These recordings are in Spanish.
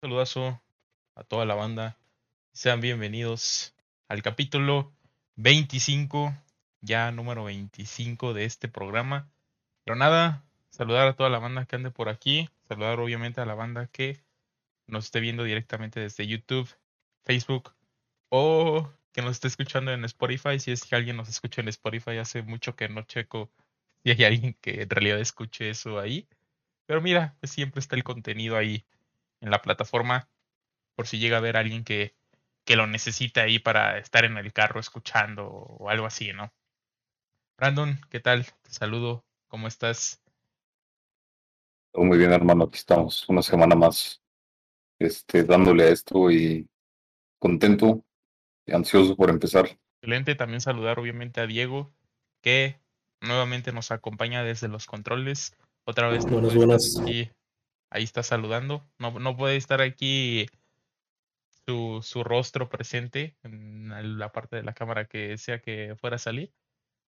saludazo a toda la banda. Sean bienvenidos al capítulo 25, ya número 25 de este programa. Pero nada, saludar a toda la banda que ande por aquí, saludar obviamente a la banda que nos esté viendo directamente desde YouTube, Facebook o que nos esté escuchando en Spotify. Si es que alguien nos escucha en Spotify, hace mucho que no checo si hay alguien que en realidad escuche eso ahí. Pero mira, pues siempre está el contenido ahí en la plataforma por si llega a ver alguien que, que lo necesita ahí para estar en el carro escuchando o algo así, ¿no? Brandon, ¿qué tal? Te saludo, ¿cómo estás? Todo muy bien, hermano, aquí estamos, una semana más, este, dándole a esto y contento y ansioso por empezar. Excelente, también saludar obviamente a Diego, que nuevamente nos acompaña desde los controles. Otra vez. Buenas, buenas. Aquí, ahí está saludando. No, no puede estar aquí su, su rostro presente en la parte de la cámara que desea que fuera a salir.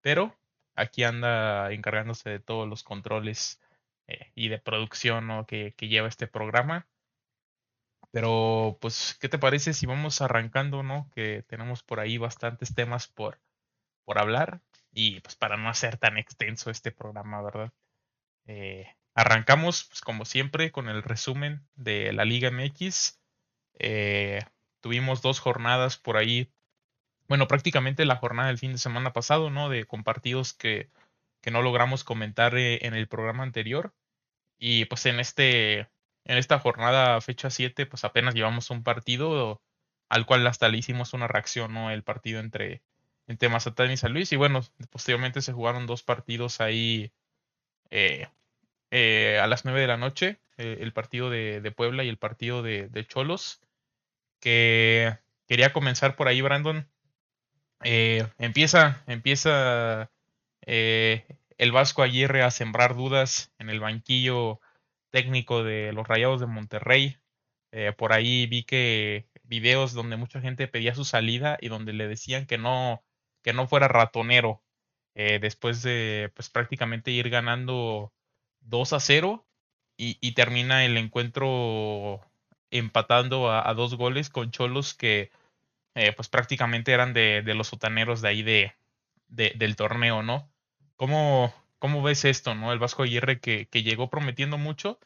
Pero aquí anda encargándose de todos los controles eh, y de producción ¿no? que, que lleva este programa. Pero, pues, ¿qué te parece si vamos arrancando, no? Que tenemos por ahí bastantes temas por, por hablar. Y pues para no hacer tan extenso este programa, ¿verdad? Eh, arrancamos, pues, como siempre, con el resumen de la Liga MX. Eh, tuvimos dos jornadas por ahí. Bueno, prácticamente la jornada del fin de semana pasado, ¿no? De compartidos que, que no logramos comentar eh, en el programa anterior. Y pues en este. En esta jornada, fecha 7, pues apenas llevamos un partido al cual hasta le hicimos una reacción, ¿no? El partido entre, entre Mazatán y San Luis. Y bueno, posteriormente se jugaron dos partidos ahí eh, eh, a las 9 de la noche, eh, el partido de, de, Puebla y el partido de, de, Cholos. Que quería comenzar por ahí, Brandon. empieza, empieza el Vasco Aguirre a sembrar dudas en el banquillo técnico de los Rayados de Monterrey. por ahí vi que videos donde mucha gente pedía su salida y donde le decían que no, que no fuera ratonero eh, después de pues prácticamente ir ganando 2 a 0 y, termina el encuentro empatando a, dos goles con Cholos que eh, pues prácticamente eran de, los sotaneros de ahí de, de, del torneo, ¿no? ¿Cómo, ¿Cómo ves esto, no? El Vasco Aguirre que, que llegó prometiendo mucho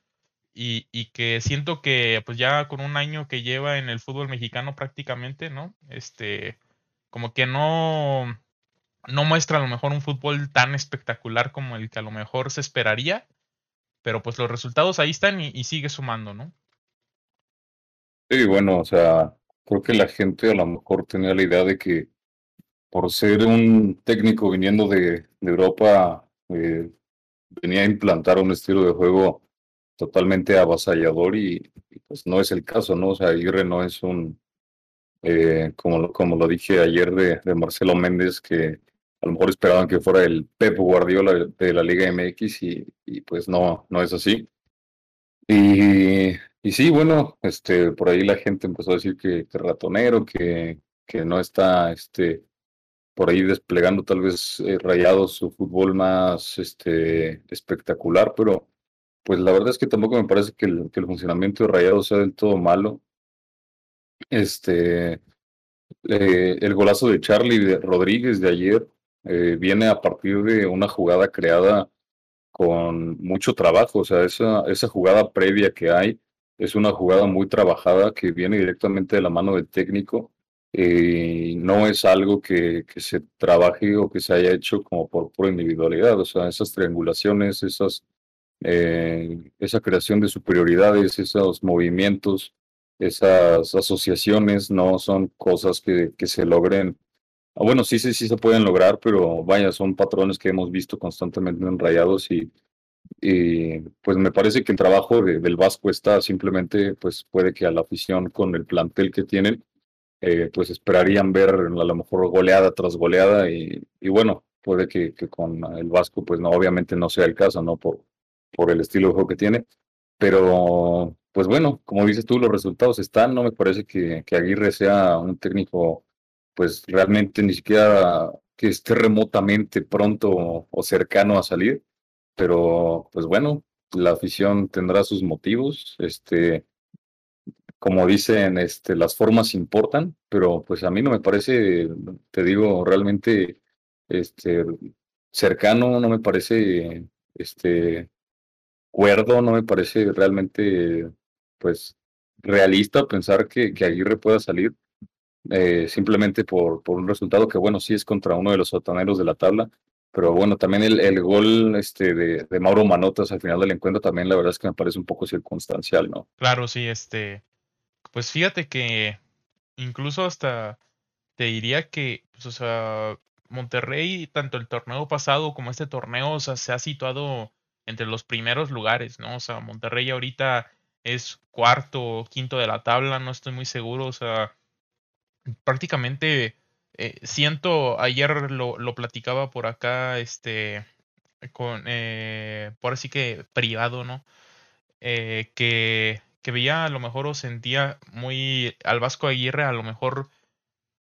y, y, que siento que pues ya con un año que lleva en el fútbol mexicano prácticamente, ¿no? Este, como que no, no muestra a lo mejor un fútbol tan espectacular como el que a lo mejor se esperaría, pero pues los resultados ahí están y, sigue sumando, ¿no? Sí, bueno, o sea, creo que la gente a lo mejor tenía la idea de que por ser un técnico viniendo de, Europa, eh, venía a implantar un estilo de juego totalmente avasallador y, pues no es el caso, ¿no? O sea, Aguirre no es un, eh, como, como lo dije ayer de, de, Marcelo Méndez, que a lo mejor esperaban que fuera el Pep Guardiola de la Liga MX y, pues no, no es así. Y, y, sí, bueno, este, por ahí la gente empezó a decir que, que ratonero, que, que no está este, por ahí desplegando tal vez eh, rayado su fútbol más este, espectacular, pero pues la verdad es que tampoco me parece que el, que el funcionamiento de Rayado sea del todo malo. Este, eh, el golazo de Charlie de Rodríguez de ayer eh, viene a partir de una jugada creada con mucho trabajo, o sea, esa, esa jugada previa que hay es una jugada muy trabajada que viene directamente de la mano del técnico y no es algo que, que se trabaje o que se haya hecho como por pura individualidad, o sea, esas triangulaciones, esas, eh, esa creación de superioridades, esos movimientos, esas asociaciones no son cosas que, que se logren. Ah, bueno, sí, sí, sí se pueden lograr, pero vaya, son patrones que hemos visto constantemente en Rayados y, y pues me parece que el trabajo de, del Vasco está simplemente, pues puede que a la afición con el plantel que tienen, eh, pues esperarían ver a lo mejor goleada tras goleada y, y bueno, puede que, que, con el Vasco, pues no, obviamente no sea el caso, ¿no? Por, por el estilo de juego que tiene, pero pues bueno, como dices tú, los resultados están, no me parece que, que Aguirre sea un técnico, pues realmente ni siquiera que esté remotamente pronto o cercano a salir, pero pues bueno, la afición tendrá sus motivos, este, como dicen, este, las formas importan, pero pues a mí no me parece, te digo, realmente este, cercano, no me parece este, cuerdo, no me parece realmente pues realista pensar que, que Aguirre pueda salir eh, simplemente por, por un resultado que bueno, sí es contra uno de los sotaneros de la tabla, pero bueno, también el, el gol este, de, de, Mauro Manotas al final del encuentro también la verdad es que me parece un poco circunstancial, ¿no? Claro, sí, este, pues fíjate que incluso hasta te diría que, pues, o sea, Monterrey, tanto el torneo pasado como este torneo, o sea, se ha situado entre los primeros lugares, ¿no? O sea, Monterrey ahorita es cuarto o quinto de la tabla, no estoy muy seguro, o sea, prácticamente eh, siento, ayer lo, lo, platicaba por acá, este, con, eh, por así que privado, ¿no? Eh, que, que veía a lo mejor o sentía muy al Vasco Aguirre, a lo mejor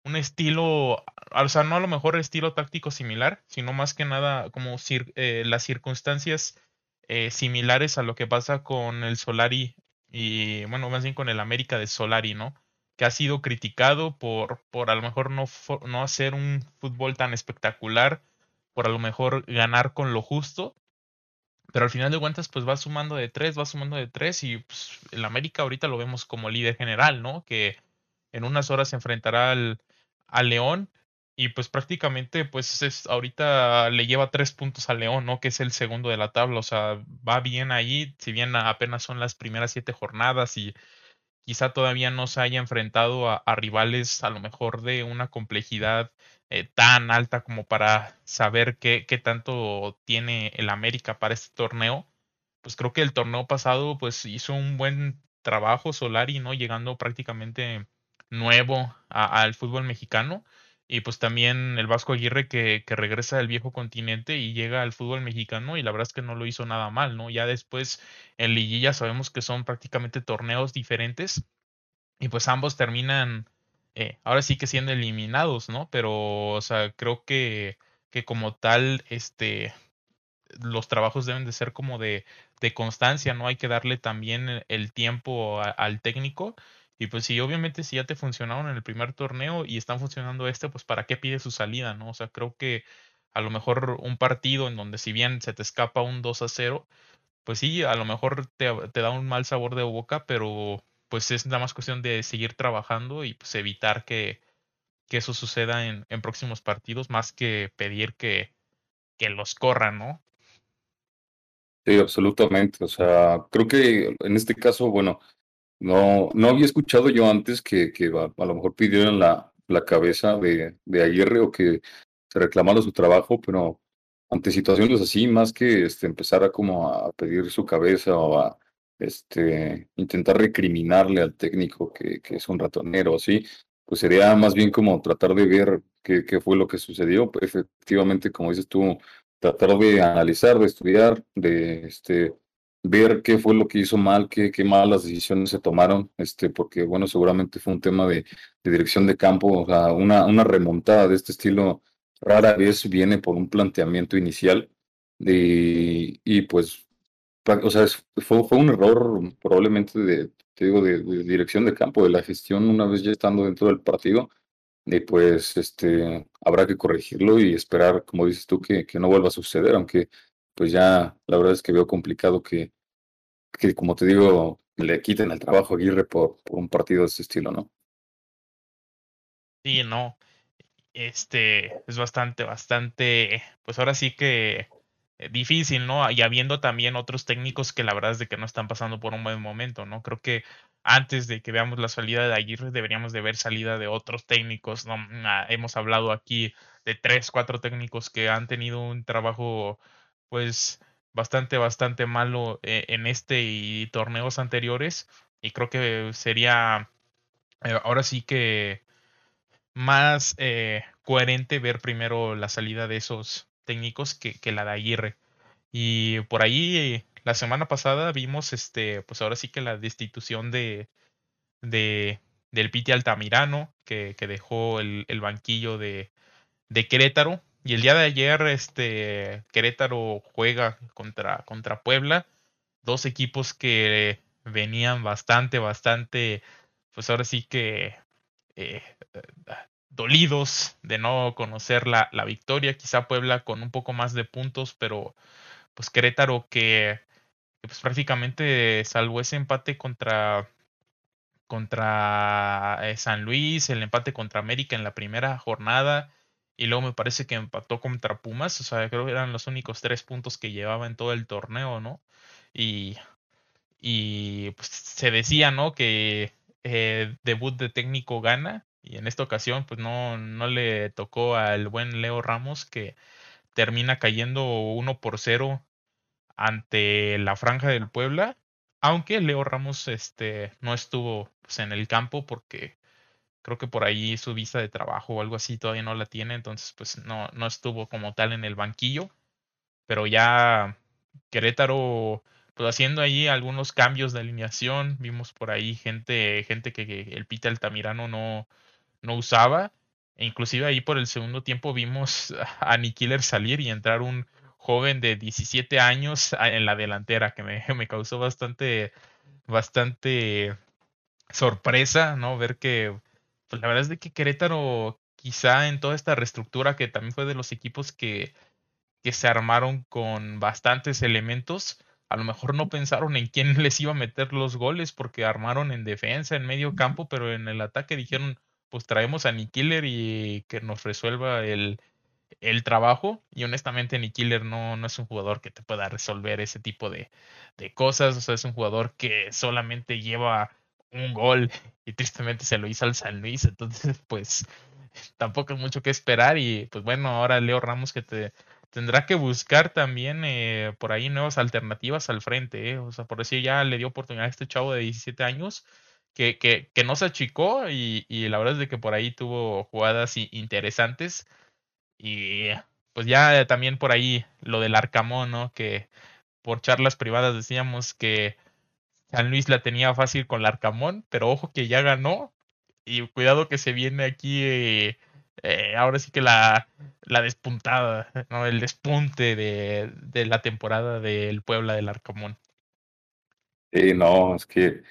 un estilo, o sea, no a lo mejor estilo táctico similar, sino más que nada como eh, las circunstancias eh, similares a lo que pasa con el Solari y, bueno, más bien con el América de Solari, ¿no? Que ha sido criticado por, por a lo mejor no, no hacer un fútbol tan espectacular, por a lo mejor ganar con lo justo, pero al final de cuentas, pues va sumando de tres, va sumando de tres y pues, el América ahorita lo vemos como líder general, ¿no? Que en unas horas se enfrentará al, León y pues prácticamente pues es, ahorita le lleva tres puntos al León, ¿no? Que es el segundo de la tabla, o sea, va bien ahí, si bien apenas son las primeras siete jornadas y quizá todavía no se haya enfrentado a, rivales a lo mejor de una complejidad eh, tan alta como para saber qué, qué tanto tiene el América para este torneo, pues creo que el torneo pasado pues hizo un buen trabajo Solari, ¿no? Llegando prácticamente nuevo al fútbol mexicano. Y pues también el Vasco Aguirre que, que, regresa del viejo continente y llega al fútbol mexicano y la verdad es que no lo hizo nada mal, ¿no? Ya después en liguilla sabemos que son prácticamente torneos diferentes y pues ambos terminan eh, ahora sí que siendo eliminados, ¿no? Pero, o sea, creo que, que como tal, este, los trabajos deben de ser como de, de constancia, ¿no? Hay que darle también el tiempo al técnico y pues sí, obviamente si ya te funcionaron en el primer torneo y están funcionando este, pues para qué pide su salida, ¿no? O sea, creo que a lo mejor un partido en donde si bien se te escapa un 2 a 0, pues sí, a lo mejor te, te da un mal sabor de boca, pero pues es nada más cuestión de seguir trabajando y pues evitar que, que eso suceda en, en, próximos partidos, más que pedir que, que los corran, ¿no? Sí, absolutamente. O sea, creo que en este caso, bueno, no, no había escuchado yo antes que, a, lo mejor pidieran la, cabeza de, Aguirre o que se reclamara su trabajo, pero ante situaciones así, más que este, empezar como a pedir su cabeza o a este, intentar recriminarle al técnico que, que es un ratonero, así, pues sería más bien como tratar de ver qué, qué fue lo que sucedió. efectivamente, como dices tú, tratar de analizar, de estudiar, de este, ver qué fue lo que hizo mal, qué, qué malas decisiones se tomaron, este, porque bueno, seguramente fue un tema de, de dirección de campo, o sea, una, una remontada de este estilo rara vez viene por un planteamiento inicial y, y pues, o sea, fue, fue un error probablemente de, te digo, de, de, dirección de campo, de la gestión una vez ya estando dentro del partido, y pues este, habrá que corregirlo y esperar, como dices tú, que, que no vuelva a suceder, aunque pues ya la verdad es que veo complicado que, que como te digo, le quiten el trabajo a Aguirre por, un partido de ese estilo, ¿no? Sí, no. Este es bastante, bastante, pues ahora sí que eh, difícil, ¿no? Y habiendo también otros técnicos que la verdad es de que no están pasando por un buen momento, ¿no? Creo que antes de que veamos la salida de Aguirre deberíamos de ver salida de otros técnicos, ¿no? Ah, hemos hablado aquí de tres, cuatro técnicos que han tenido un trabajo pues bastante, bastante malo eh, en este y torneos anteriores. Y creo que sería eh, ahora sí que más eh, coherente ver primero la salida de esos técnicos que, que, la de Aguirre. Y por ahí la semana pasada vimos este, pues ahora sí que la destitución de, de del Piti Altamirano, que, que dejó el, el banquillo de, de Querétaro y el día de ayer, este Querétaro juega contra, contra Puebla, dos equipos que venían bastante, bastante pues ahora sí que eh, dolidos de no conocer la, la, victoria. Quizá Puebla con un poco más de puntos, pero pues Querétaro que, pues prácticamente salvó ese empate contra contra eh, San Luis, el empate contra América en la primera jornada y luego me parece que empató contra Pumas, o sea, creo que eran los únicos tres puntos que llevaba en todo el torneo, ¿no? Y, y pues se decía, ¿no? Que eh, debut de técnico gana y en esta ocasión pues no, no le tocó al buen Leo Ramos que termina cayendo 1 por 0 ante la franja del Puebla, aunque Leo Ramos este, no estuvo pues, en el campo porque creo que por ahí su visa de trabajo o algo así todavía no la tiene, entonces pues no, no estuvo como tal en el banquillo, pero ya Querétaro pues haciendo ahí algunos cambios de alineación, vimos por ahí gente, gente que, el Pita Altamirano no, no usaba, e inclusive ahí por el segundo tiempo vimos a Nikiller salir y entrar un joven de 17 años en la delantera que me, me causó bastante, bastante sorpresa, ¿no? Ver que, pues la verdad es de que Querétaro, quizá en toda esta reestructura, que también fue de los equipos que, que se armaron con bastantes elementos, a lo mejor no pensaron en quién les iba a meter los goles, porque armaron en defensa, en medio campo, pero en el ataque dijeron, pues traemos a Nikiller y que nos resuelva el, el trabajo. Y honestamente, Nikiller no, no es un jugador que te pueda resolver ese tipo de, de cosas. O sea, es un jugador que solamente lleva un gol y tristemente se lo hizo al San Luis. Entonces, pues tampoco es mucho que esperar. Y pues bueno, ahora Leo Ramos que te tendrá que buscar también eh, por ahí nuevas alternativas al frente. Eh. O sea, por decir, ya le dio oportunidad a este chavo de 17 años que, que, que no se achicó y, y, la verdad es de que por ahí tuvo jugadas interesantes. Y pues ya también por ahí lo del Arcamón, ¿no? Que por charlas privadas decíamos que San Luis la tenía fácil con el Arcamón, pero ojo que ya ganó. Y cuidado que se viene aquí, eh, eh, ahora sí que la, la despuntada, ¿no? El despunte de, de la temporada del Puebla del Arcamón. Sí, no, es que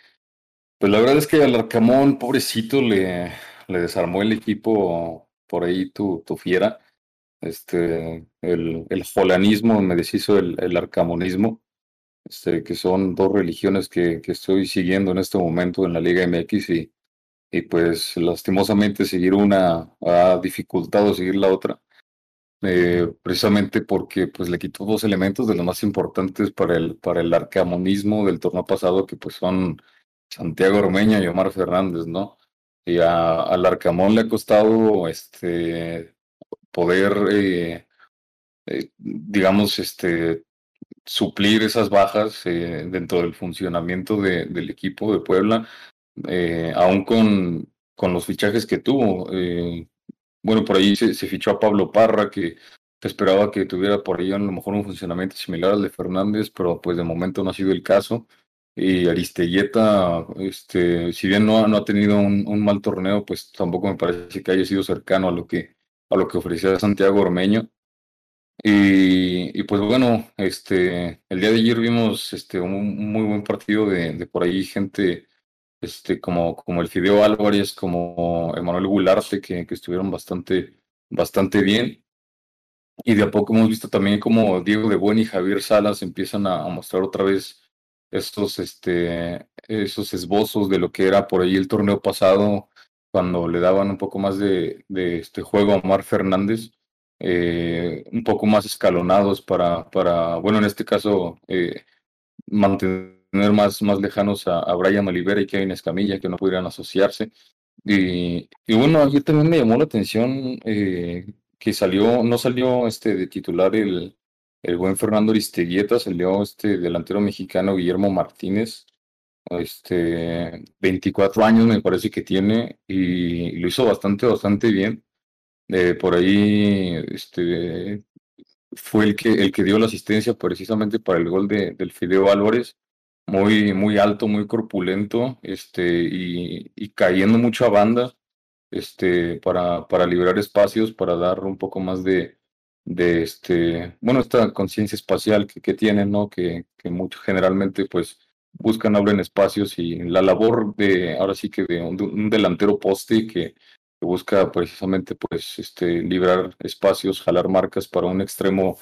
pues la verdad es que al Arcamón, pobrecito, le, le desarmó el equipo por ahí tu, tu fiera. Este, el, el jolanismo me deshizo el, el arcamonismo, este, que son dos religiones que, que estoy siguiendo en este momento en la Liga MX y, y pues lastimosamente seguir una ha dificultado seguir la otra. Eh, precisamente porque pues le quitó dos elementos de los más importantes para el, para el arcamonismo del torneo pasado, que pues son Santiago Ormeña y Omar Fernández, ¿no? Y a, al Arcamón le ha costado este poder, eh, eh, digamos, este suplir esas bajas eh, dentro del funcionamiento de, del equipo de Puebla, eh, aún con, con los fichajes que tuvo. Eh, bueno, por ahí se, se, fichó a Pablo Parra, que esperaba que tuviera por ahí a lo mejor un funcionamiento similar al de Fernández, pero pues de momento no ha sido el caso. Y Aristelleta, este, si bien no, no ha tenido un, un, mal torneo, pues tampoco me parece que haya sido cercano a lo que, a lo que ofrecía Santiago Ormeño. Y, pues bueno, este, el día de ayer vimos este, un, muy buen partido de, por ahí gente este, como, como el Fideo Álvarez, como Emanuel Gularte, que, que estuvieron bastante, bastante bien. Y de a poco hemos visto también como Diego de Buen y Javier Salas empiezan a, a mostrar otra vez estos, este, esos esbozos de lo que era por ahí el torneo pasado, cuando le daban un poco más de, de este juego a Omar Fernández, eh, un poco más escalonados para, para bueno, en este caso, eh, mantener más, más lejanos a, a Brian Olivera y Kevin Escamilla, que no pudieran asociarse. Y, y bueno, ayer también me llamó la atención eh, que salió, no salió este de titular el, el buen Fernando Aristeguieta, salió este delantero mexicano Guillermo Martínez, este 24 años me parece que tiene y lo hizo bastante, bastante bien. Eh, por ahí este, fue el que, el que dio la asistencia precisamente para el gol de, del Fideo Álvarez, muy, muy alto, muy corpulento, este, y, y cayendo mucho a banda, este, para, para liberar espacios, para dar un poco más de, de este, bueno, esta conciencia espacial que, que tienen, ¿no? Que, que mucho generalmente, pues, buscan, abren espacios y la labor de, ahora sí que de un, delantero poste que, busca precisamente pues este librar espacios, jalar marcas para un extremo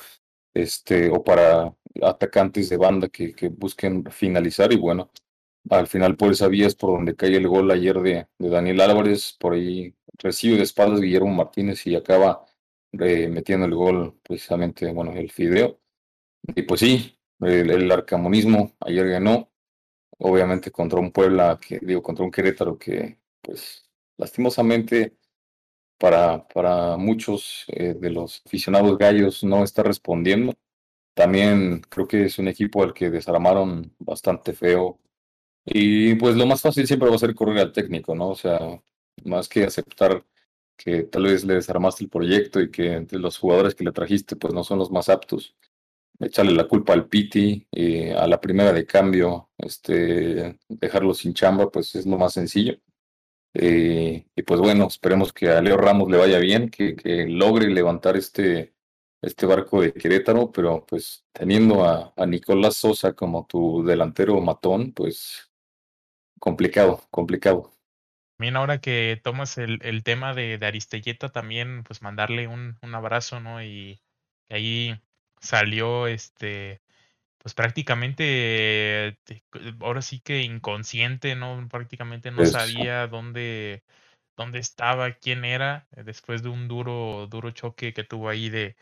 este o para atacantes de banda que, que busquen finalizar y bueno, al final por esa vía es por donde cae el gol ayer de, de Daniel Álvarez, por ahí recibe de espaldas Guillermo Martínez y acaba eh, metiendo el gol precisamente, bueno, el Fideo. Y pues sí, el, el, arcamonismo ayer ganó, obviamente contra un Puebla, que digo, contra un Querétaro que pues lastimosamente para, para muchos eh, de los aficionados gallos no está respondiendo. También creo que es un equipo al que desarmaron bastante feo. Y pues lo más fácil siempre va a ser correr al técnico, ¿no? O sea, más que aceptar que tal vez le desarmaste el proyecto y que entre los jugadores que le trajiste pues no son los más aptos. Echarle la culpa al Piti, y a la primera de cambio, este, dejarlo sin chamba, pues es lo más sencillo. Eh, y pues bueno, esperemos que a Leo Ramos le vaya bien, que, logre levantar este, este barco de Querétaro, pero pues teniendo a, Nicolás Sosa como tu delantero matón, pues complicado, complicado. También ahora que tomas el, el tema de, de, Aristelleta, también pues mandarle un, un abrazo, ¿no? Y ahí salió este pues prácticamente ahora sí que inconsciente, ¿no? Prácticamente no sabía dónde dónde estaba, quién era, eh, después de un duro, duro choque que tuvo ahí de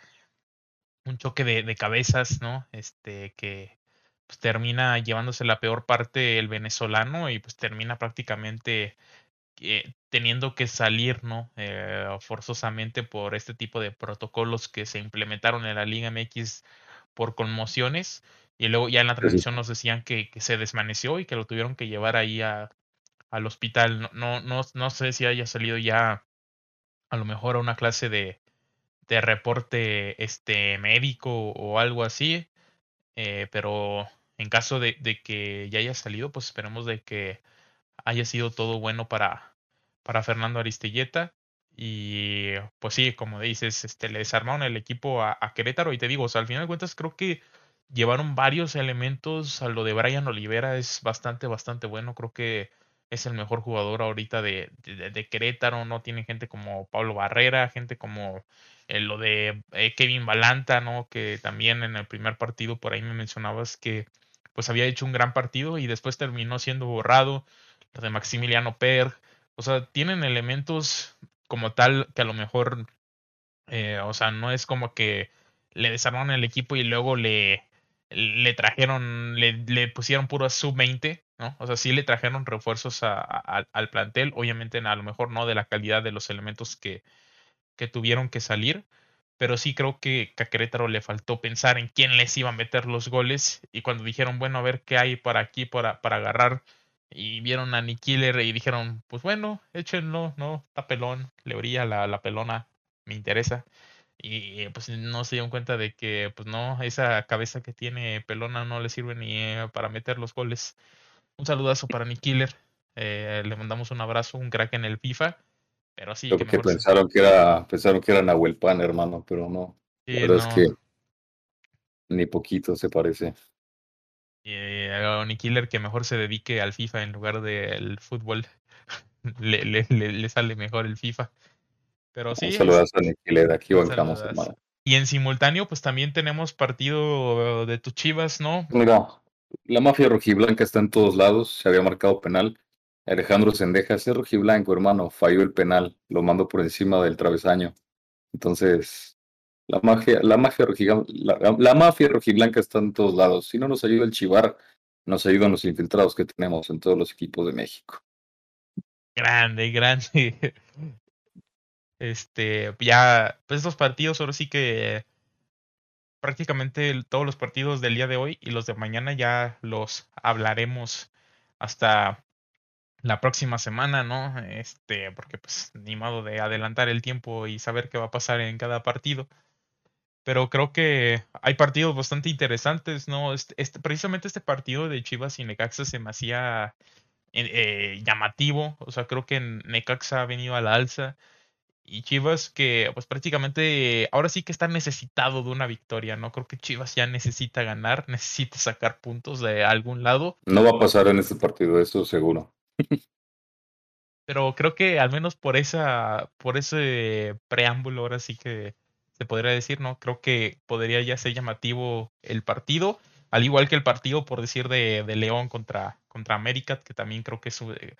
un choque de, de cabezas, ¿no? Este que pues termina llevándose la peor parte el venezolano y pues termina prácticamente eh, teniendo que salir, ¿no? Eh, forzosamente por este tipo de protocolos que se implementaron en la Liga MX por conmociones. Y luego ya en la transmisión nos decían que, que, se desvaneció y que lo tuvieron que llevar ahí a, al hospital. No, no, no, no sé si haya salido ya a lo mejor a una clase de, de reporte este médico o algo así. Eh, pero en caso de, de, que ya haya salido, pues esperemos de que haya sido todo bueno para, para Fernando Aristilleta. Y pues sí, como dices, este, le desarmaron el equipo a, a Querétaro. Y te digo, o sea, al final de cuentas creo que llevaron varios elementos a lo de Brian Olivera. Es bastante, bastante bueno. Creo que es el mejor jugador ahorita de, de, Querétaro. No tiene gente como Pablo Barrera, gente como eh, lo de eh, Kevin Balanta, ¿no? Que también en el primer partido por ahí me mencionabas que pues había hecho un gran partido y después terminó siendo borrado. Lo de Maximiliano Per. O sea, tienen elementos como tal que a lo mejor, eh, o sea, no es como que le desarmaron el equipo y luego le, le trajeron, le, le pusieron puro sub-20, ¿no? O sea, sí le trajeron refuerzos al plantel, obviamente a lo mejor no de la calidad de los elementos que, que tuvieron que salir, pero sí creo que, a Querétaro le faltó pensar en quién les iba a meter los goles y cuando dijeron, bueno, a ver qué hay por aquí para, para agarrar y vieron a Nick Killer y dijeron, pues bueno, échenlo, no, está pelón, le orilla la, la pelona, me interesa. Y pues no se dieron cuenta de que, pues no, esa cabeza que tiene pelona no le sirve ni eh, para meter los goles. Un saludazo para Nick Killer. Eh, le mandamos un abrazo, un crack en el FIFA. Pero sí, Creo que, que pensaron se... que era, pensaron que era Nahuel Pan, hermano, pero no. Sí, la verdad no. es que ni poquito se parece. Eh, a Nick Killer que mejor se dedique al FIFA en lugar del fútbol. le, le, le, le, sale mejor el FIFA. Pero sí. Un saludazo a Nick Killer, aquí bancamos, hermano. Y en simultáneo, pues también tenemos partido de tus chivas, ¿no? Mira, la mafia rojiblanca está en todos lados, se había marcado penal. Alejandro Sendejas es rojiblanco, hermano, falló el penal, lo mandó por encima del travesaño. Entonces, la magia, la mafia, la, la mafia rojiblanca está en todos lados. Si no nos ayuda el chivar, nos ayudan los infiltrados que tenemos en todos los equipos de México. Grande, grande. Este, ya, pues estos partidos ahora sí que prácticamente todos los partidos del día de hoy y los de mañana ya los hablaremos hasta la próxima semana, ¿no? Este, porque pues ni modo de adelantar el tiempo y saber qué va a pasar en cada partido. Pero creo que hay partidos bastante interesantes, ¿no? Este, este precisamente este partido de Chivas y Necaxa se me hacía eh, llamativo. O sea, creo que Necaxa ha venido a la alza y Chivas que pues prácticamente ahora sí que está necesitado de una victoria, ¿no? Creo que Chivas ya necesita ganar, necesita sacar puntos de algún lado. No va a pasar en este partido, eso seguro. Pero creo que al menos por esa, por ese preámbulo ahora sí que se podría decir, ¿no? Creo que podría ya ser llamativo el partido, al igual que el partido, por decir, de, de León contra, contra América, que también creo que es eh,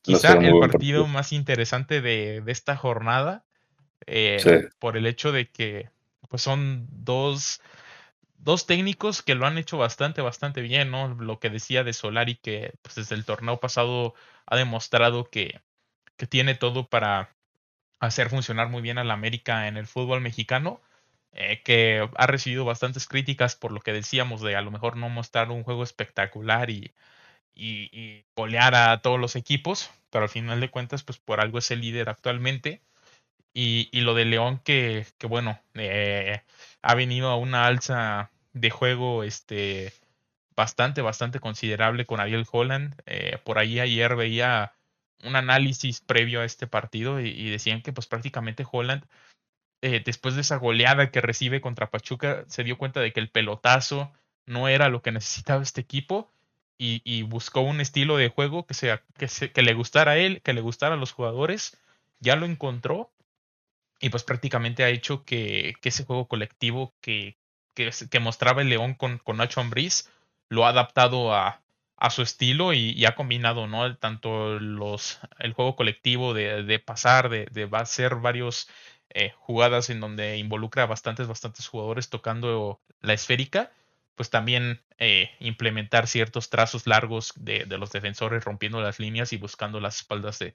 quizá el partido, más interesante de, de esta jornada, eh, por el hecho de que pues son dos, dos técnicos que lo han hecho bastante, bastante bien, ¿no? Lo que decía de Solari, que pues desde el torneo pasado ha demostrado que, que tiene todo para hacer funcionar muy bien a la América en el fútbol mexicano, eh, que ha recibido bastantes críticas por lo que decíamos de a lo mejor no mostrar un juego espectacular y, y, golear a todos los equipos, pero al final de cuentas, pues por algo es el líder actualmente. Y, y lo de León, que, que bueno, eh, ha venido a una alza de juego este, bastante, bastante considerable con Ariel Holland. Eh, por ahí ayer veía un análisis previo a este partido y, decían que pues prácticamente Holland eh, después de esa goleada que recibe contra Pachuca se dio cuenta de que el pelotazo no era lo que necesitaba este equipo y, buscó un estilo de juego que, sea, que, le gustara a él, que le gustara a los jugadores, ya lo encontró y pues prácticamente ha hecho que, ese juego colectivo que, mostraba el León con, con Nacho Ambriz lo ha adaptado a, su estilo y, ha combinado, ¿no? Tanto los, el juego colectivo de, de pasar, de, de hacer varios eh, jugadas en donde involucra a bastantes, bastantes jugadores tocando la esférica, pues también eh, implementar ciertos trazos largos de, de, los defensores, rompiendo las líneas y buscando las espaldas de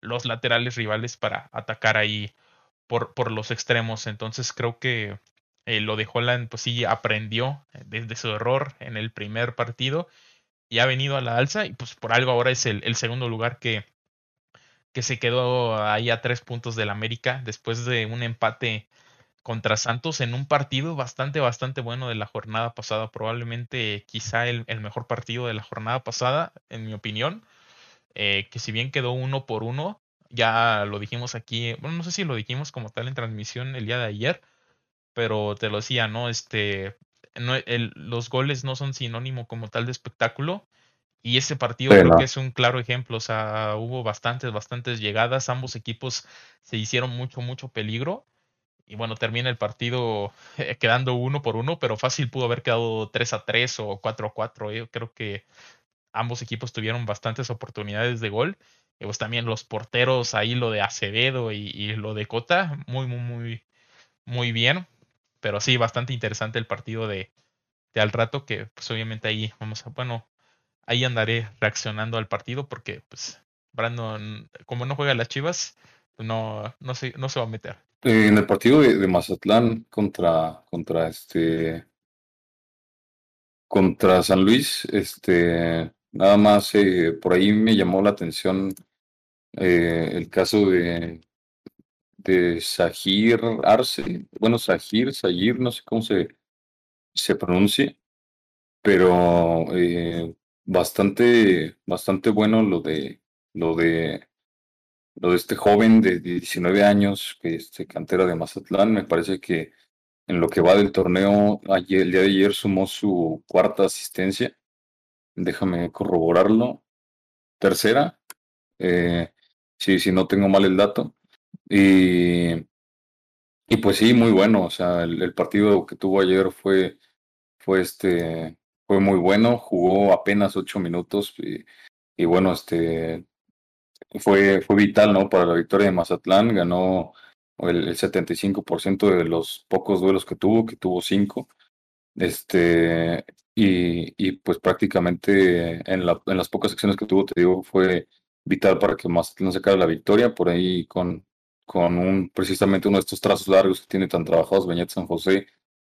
los laterales rivales para atacar ahí por, por los extremos. Entonces creo que eh, lo de Holland, pues sí, aprendió desde su error en el primer partido y ha venido a la alza y pues por algo ahora es el, segundo lugar que, que se quedó ahí a tres puntos del América después de un empate contra Santos en un partido bastante, bastante bueno de la jornada pasada, probablemente quizá el, mejor partido de la jornada pasada, en mi opinión, eh, que si bien quedó uno por uno, ya lo dijimos aquí, bueno, no sé si lo dijimos como tal en transmisión el día de ayer, pero te lo decía, ¿no? Este, los goles no son sinónimo como tal de espectáculo. Y ese partido creo que es un claro ejemplo. O sea, hubo bastantes, bastantes llegadas. Ambos equipos se hicieron mucho, mucho peligro. Y bueno, termina el partido eh, quedando uno por uno, pero fácil pudo haber quedado 3 a 3 o 4 a 4. Yo creo que ambos equipos tuvieron bastantes oportunidades de gol. Y pues también los porteros, ahí lo de Acevedo y, y lo de Cota, muy, muy, muy, muy bien pero sí, bastante interesante el partido de, de al rato, que pues obviamente ahí vamos a, bueno, ahí andaré reaccionando al partido porque pues Brandon, como no juega las Chivas, no, no, se, no se va a meter. En el partido de, Mazatlán contra, contra este contra San Luis, este nada más eh, por ahí me llamó la atención eh, el caso de de Sahir Arce, bueno, Sahir, Sahir, no sé cómo se, se pronuncia, pero eh, bastante, bastante bueno lo de, lo de, lo de este joven de 19 años que es cantera de Mazatlán. Me parece que en lo que va del torneo, ayer, el día de ayer sumó su cuarta asistencia. Déjame corroborarlo. Tercera, eh, si, si no tengo mal el dato. Y, y pues sí, muy bueno. O sea, el, partido que tuvo ayer fue, fue, este, fue muy bueno. Jugó apenas ocho minutos y, bueno, este, fue, fue vital ¿no? para la victoria de Mazatlán. Ganó el, el 75% de los pocos duelos que tuvo, que tuvo cinco. Este, y, y pues prácticamente en las pocas acciones que tuvo, te digo, fue vital para que Mazatlán sacara la victoria. Por ahí con, con un precisamente uno de estos trazos largos que tiene tan trabajados Beñat San José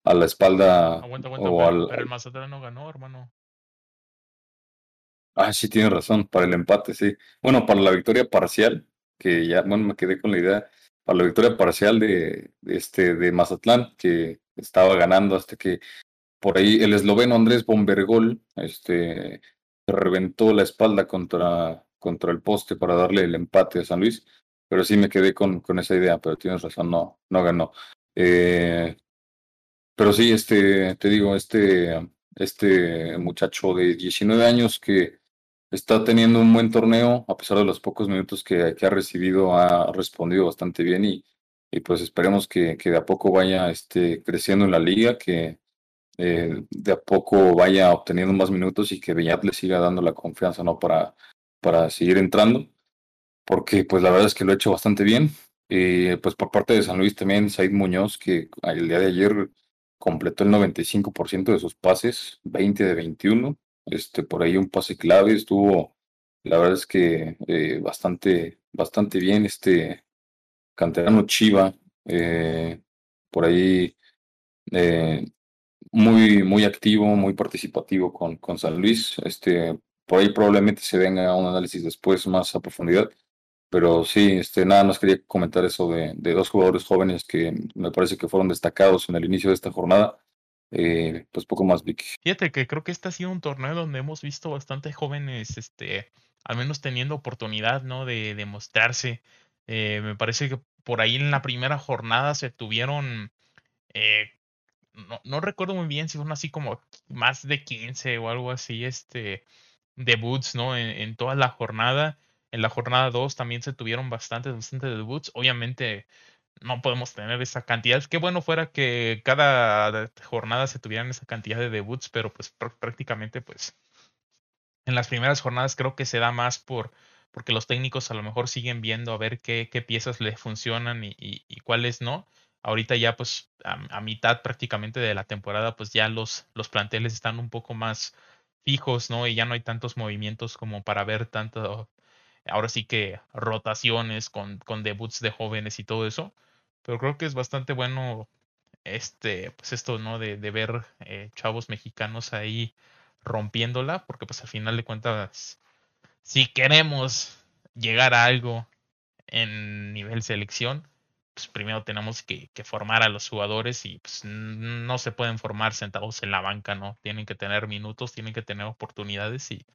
a la espalda. Aguanta, aguanta, o pero, al, el Mazatlán no ganó, hermano. Ah, sí, tiene razón, para el empate, sí. Bueno, para la victoria parcial, que ya, bueno, me quedé con la idea, para la victoria parcial de, este, de Mazatlán, que estaba ganando hasta que por ahí el esloveno Andrés Bombergol este, reventó la espalda contra, contra el poste para darle el empate a San Luis pero sí me quedé con, con esa idea, pero tienes razón, no, no ganó. Eh, pero sí, este, te digo, este, este muchacho de 19 años que está teniendo un buen torneo, a pesar de los pocos minutos que, que ha recibido, ha respondido bastante bien y, y pues esperemos que, que, de a poco vaya este, creciendo en la liga, que eh, de a poco vaya obteniendo más minutos y que Beñat le siga dando la confianza ¿no? para, para seguir entrando, porque pues la verdad es que lo ha hecho bastante bien. y pues por parte de San Luis también, Said Muñoz, que el día de ayer completó el 95% de sus pases, 20 de 21, este, por ahí un pase clave, estuvo, la verdad es que eh, bastante, bastante bien este canterano Chiva, eh, por ahí eh, muy, muy activo, muy participativo con, con San Luis. Este, por ahí probablemente se venga un análisis después más a profundidad. Pero sí, este, nada más quería comentar eso de, de dos jugadores jóvenes que me parece que fueron destacados en el inicio de esta jornada. Eh, pues poco más, Vicky. Fíjate que creo que este ha sido un torneo donde hemos visto bastante jóvenes, este, al menos teniendo oportunidad, ¿no? De, de mostrarse. Eh, me parece que por ahí en la primera jornada se tuvieron eh, no, no, recuerdo muy bien si fueron así como más de 15 o algo así, este, debuts, ¿no? En, en toda la jornada. En la jornada 2 también se tuvieron bastantes, bastantes debuts. Obviamente no podemos tener esa cantidad. Qué bueno fuera que cada jornada se tuvieran esa cantidad de debuts, pero pues prácticamente pues en las primeras jornadas creo que se da más por porque los técnicos a lo mejor siguen viendo a ver qué, qué piezas le funcionan y cuáles no ahorita ya pues a, mitad prácticamente de la temporada pues ya los, los planteles están un poco más fijos, ¿no? Y ya no hay tantos movimientos como para ver tanto, ahora sí que rotaciones con, con debuts de jóvenes y todo eso. Pero creo que es bastante bueno este, pues esto, ¿no? De, de ver eh, chavos mexicanos ahí rompiéndola, porque pues al final de cuentas, si queremos llegar a algo en nivel selección, pues primero tenemos que, formar a los jugadores y pues no se pueden formar sentados en la banca, ¿no? Tienen que tener minutos, tienen que tener oportunidades y,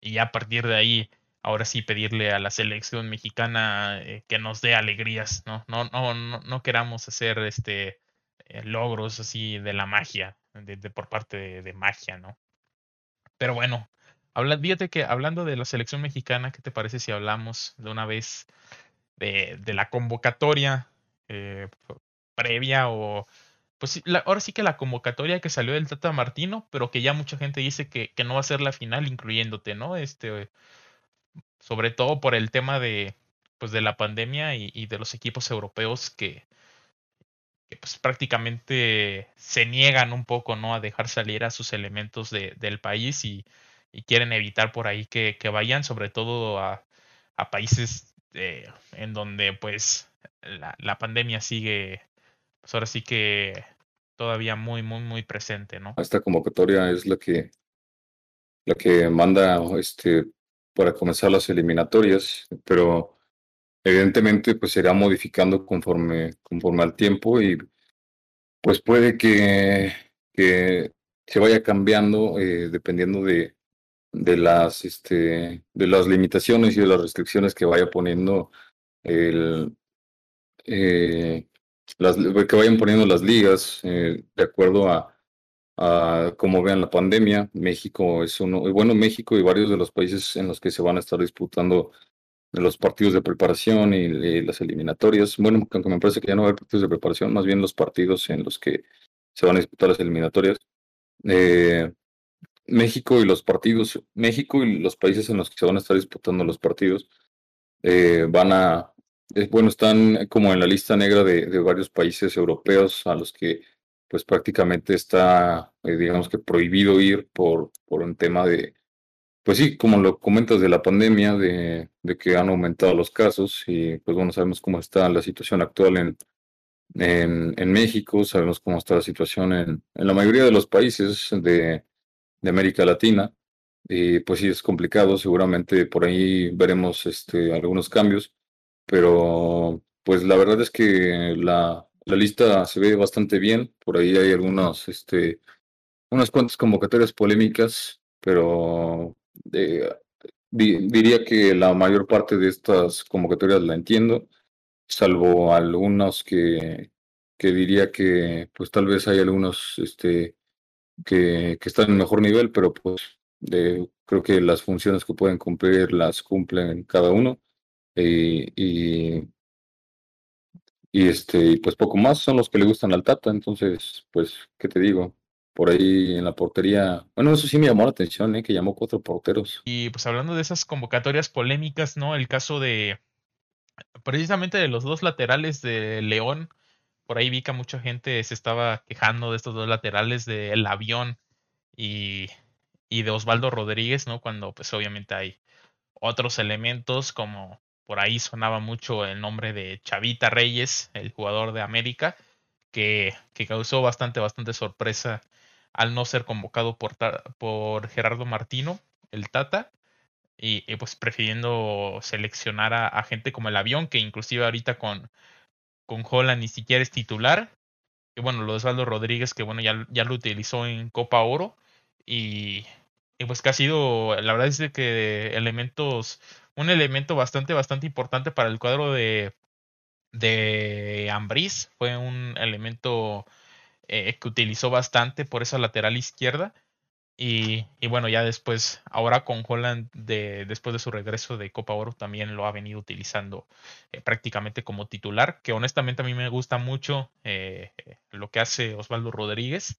y a partir de ahí, ahora sí pedirle a la selección mexicana eh, que nos dé alegrías, ¿no? No, no, no, no queramos hacer este eh, logros así de la magia, de, por parte de, de, magia, ¿no? Pero bueno, habla, fíjate que hablando de la selección mexicana, ¿qué te parece si hablamos de una vez de, de la convocatoria eh, previa o pues la, ahora sí que la convocatoria que salió del Tata Martino, pero que ya mucha gente dice que, que no va a ser la final, incluyéndote, ¿no? Este, sobre todo por el tema de, pues de la pandemia y, y de los equipos europeos que, pues prácticamente se niegan un poco, ¿no? A dejar salir a sus elementos de, del país y, y, quieren evitar por ahí que, que vayan, sobre todo a, a países eh, en donde pues la, la, pandemia sigue, pues ahora sí que todavía muy, muy, muy presente, ¿no? Esta convocatoria es la que, la que manda este, para comenzar las eliminatorias, pero evidentemente pues se irá modificando conforme, conforme al tiempo y pues puede que, que se vaya cambiando eh, dependiendo de, de las, este, de las limitaciones y de las restricciones que vaya poniendo el, eh, las, que vayan poniendo las ligas eh, de acuerdo a, a cómo vean la pandemia. México es uno, bueno, México y varios de los países en los que se van a estar disputando los partidos de preparación y, y las eliminatorias. Bueno, aunque me parece que ya no va a haber partidos de preparación, más bien los partidos en los que se van a disputar las eliminatorias. Eh, México y los partidos, México y los países en los que se van a estar disputando los partidos, eh, van a, eh, bueno, están como en la lista negra de, de, varios países europeos a los que pues prácticamente está, eh, digamos que prohibido ir por, por un tema de, pues sí, como lo comentas de la pandemia, de, de que han aumentado los casos y pues bueno, sabemos cómo está la situación actual en, en, en México, sabemos cómo está la situación en, en la mayoría de los países de de América Latina. Y pues sí, es complicado, seguramente por ahí veremos este, algunos cambios, pero pues la verdad es que la, la lista se ve bastante bien, por ahí hay algunas, este, unas cuantas convocatorias polémicas, pero de, diría que la mayor parte de estas convocatorias la entiendo, salvo algunos que, que diría que pues tal vez hay algunos este, que, que están en mejor nivel, pero pues de, creo que las funciones que pueden cumplir las cumplen cada uno. y, y este, pues poco más son los que le gustan al Tata, entonces, pues, ¿qué te digo? Por ahí en la portería, bueno, eso sí me llamó la atención, ¿eh? que llamó cuatro porteros. Y pues hablando de esas convocatorias polémicas, ¿no? El caso de, precisamente de los dos laterales de León, por ahí vi que mucha gente se estaba quejando de estos dos laterales del avión y, y de Osvaldo Rodríguez, ¿no? Cuando pues obviamente hay otros elementos como por ahí sonaba mucho el nombre de Chavita Reyes, el jugador de América, que, que causó bastante, bastante sorpresa al no ser convocado por, por Gerardo Martino, el Tata, y, pues prefiriendo seleccionar a, gente como el avión, que inclusive ahorita con, con Holland ni siquiera es titular. Y bueno, lo de Osvaldo Rodríguez, que bueno, ya, ya lo utilizó en Copa Oro. Y, y pues que ha sido, la verdad es que elementos un elemento bastante, bastante importante para el cuadro de, de Ambris. Fue un elemento eh, que utilizó bastante por esa lateral izquierda. Y, y, bueno, ya después, ahora con Holland, de, después de su regreso de Copa Oro, también lo ha venido utilizando eh, prácticamente como titular, que honestamente a mí me gusta mucho eh, lo que hace Osvaldo Rodríguez,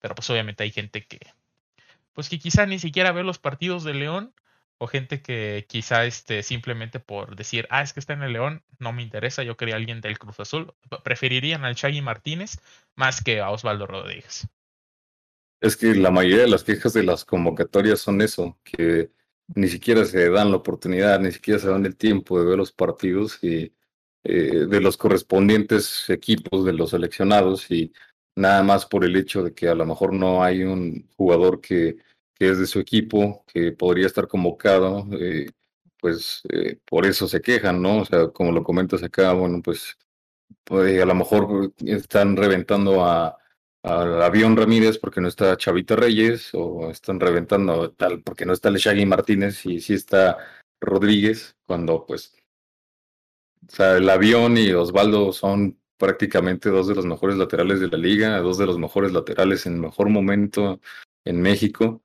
pero pues obviamente hay gente que, pues que quizá ni siquiera ve los partidos de León o gente que quizá este, simplemente por decir, ah, es que está en el León, no me interesa, yo quería alguien del Cruz Azul, preferirían al Shaggy Martínez más que a Osvaldo Rodríguez. Es que la mayoría de las quejas de las convocatorias son eso, que ni siquiera se dan la oportunidad, ni siquiera se dan el tiempo de ver los partidos y eh, de los correspondientes equipos de los seleccionados y nada más por el hecho de que a lo mejor no hay un jugador que que es de su equipo, que podría estar convocado, eh, pues eh, por eso se quejan, ¿no? O sea, como lo comentas acá, bueno, pues, pues a lo mejor están reventando a, Avión Ramírez porque no está Chavita Reyes, o están reventando tal porque no está Shaggy Martínez y sí está Rodríguez, cuando pues, o sea, el Avión y Osvaldo son prácticamente dos de los mejores laterales de la liga, dos de los mejores laterales en mejor momento en México.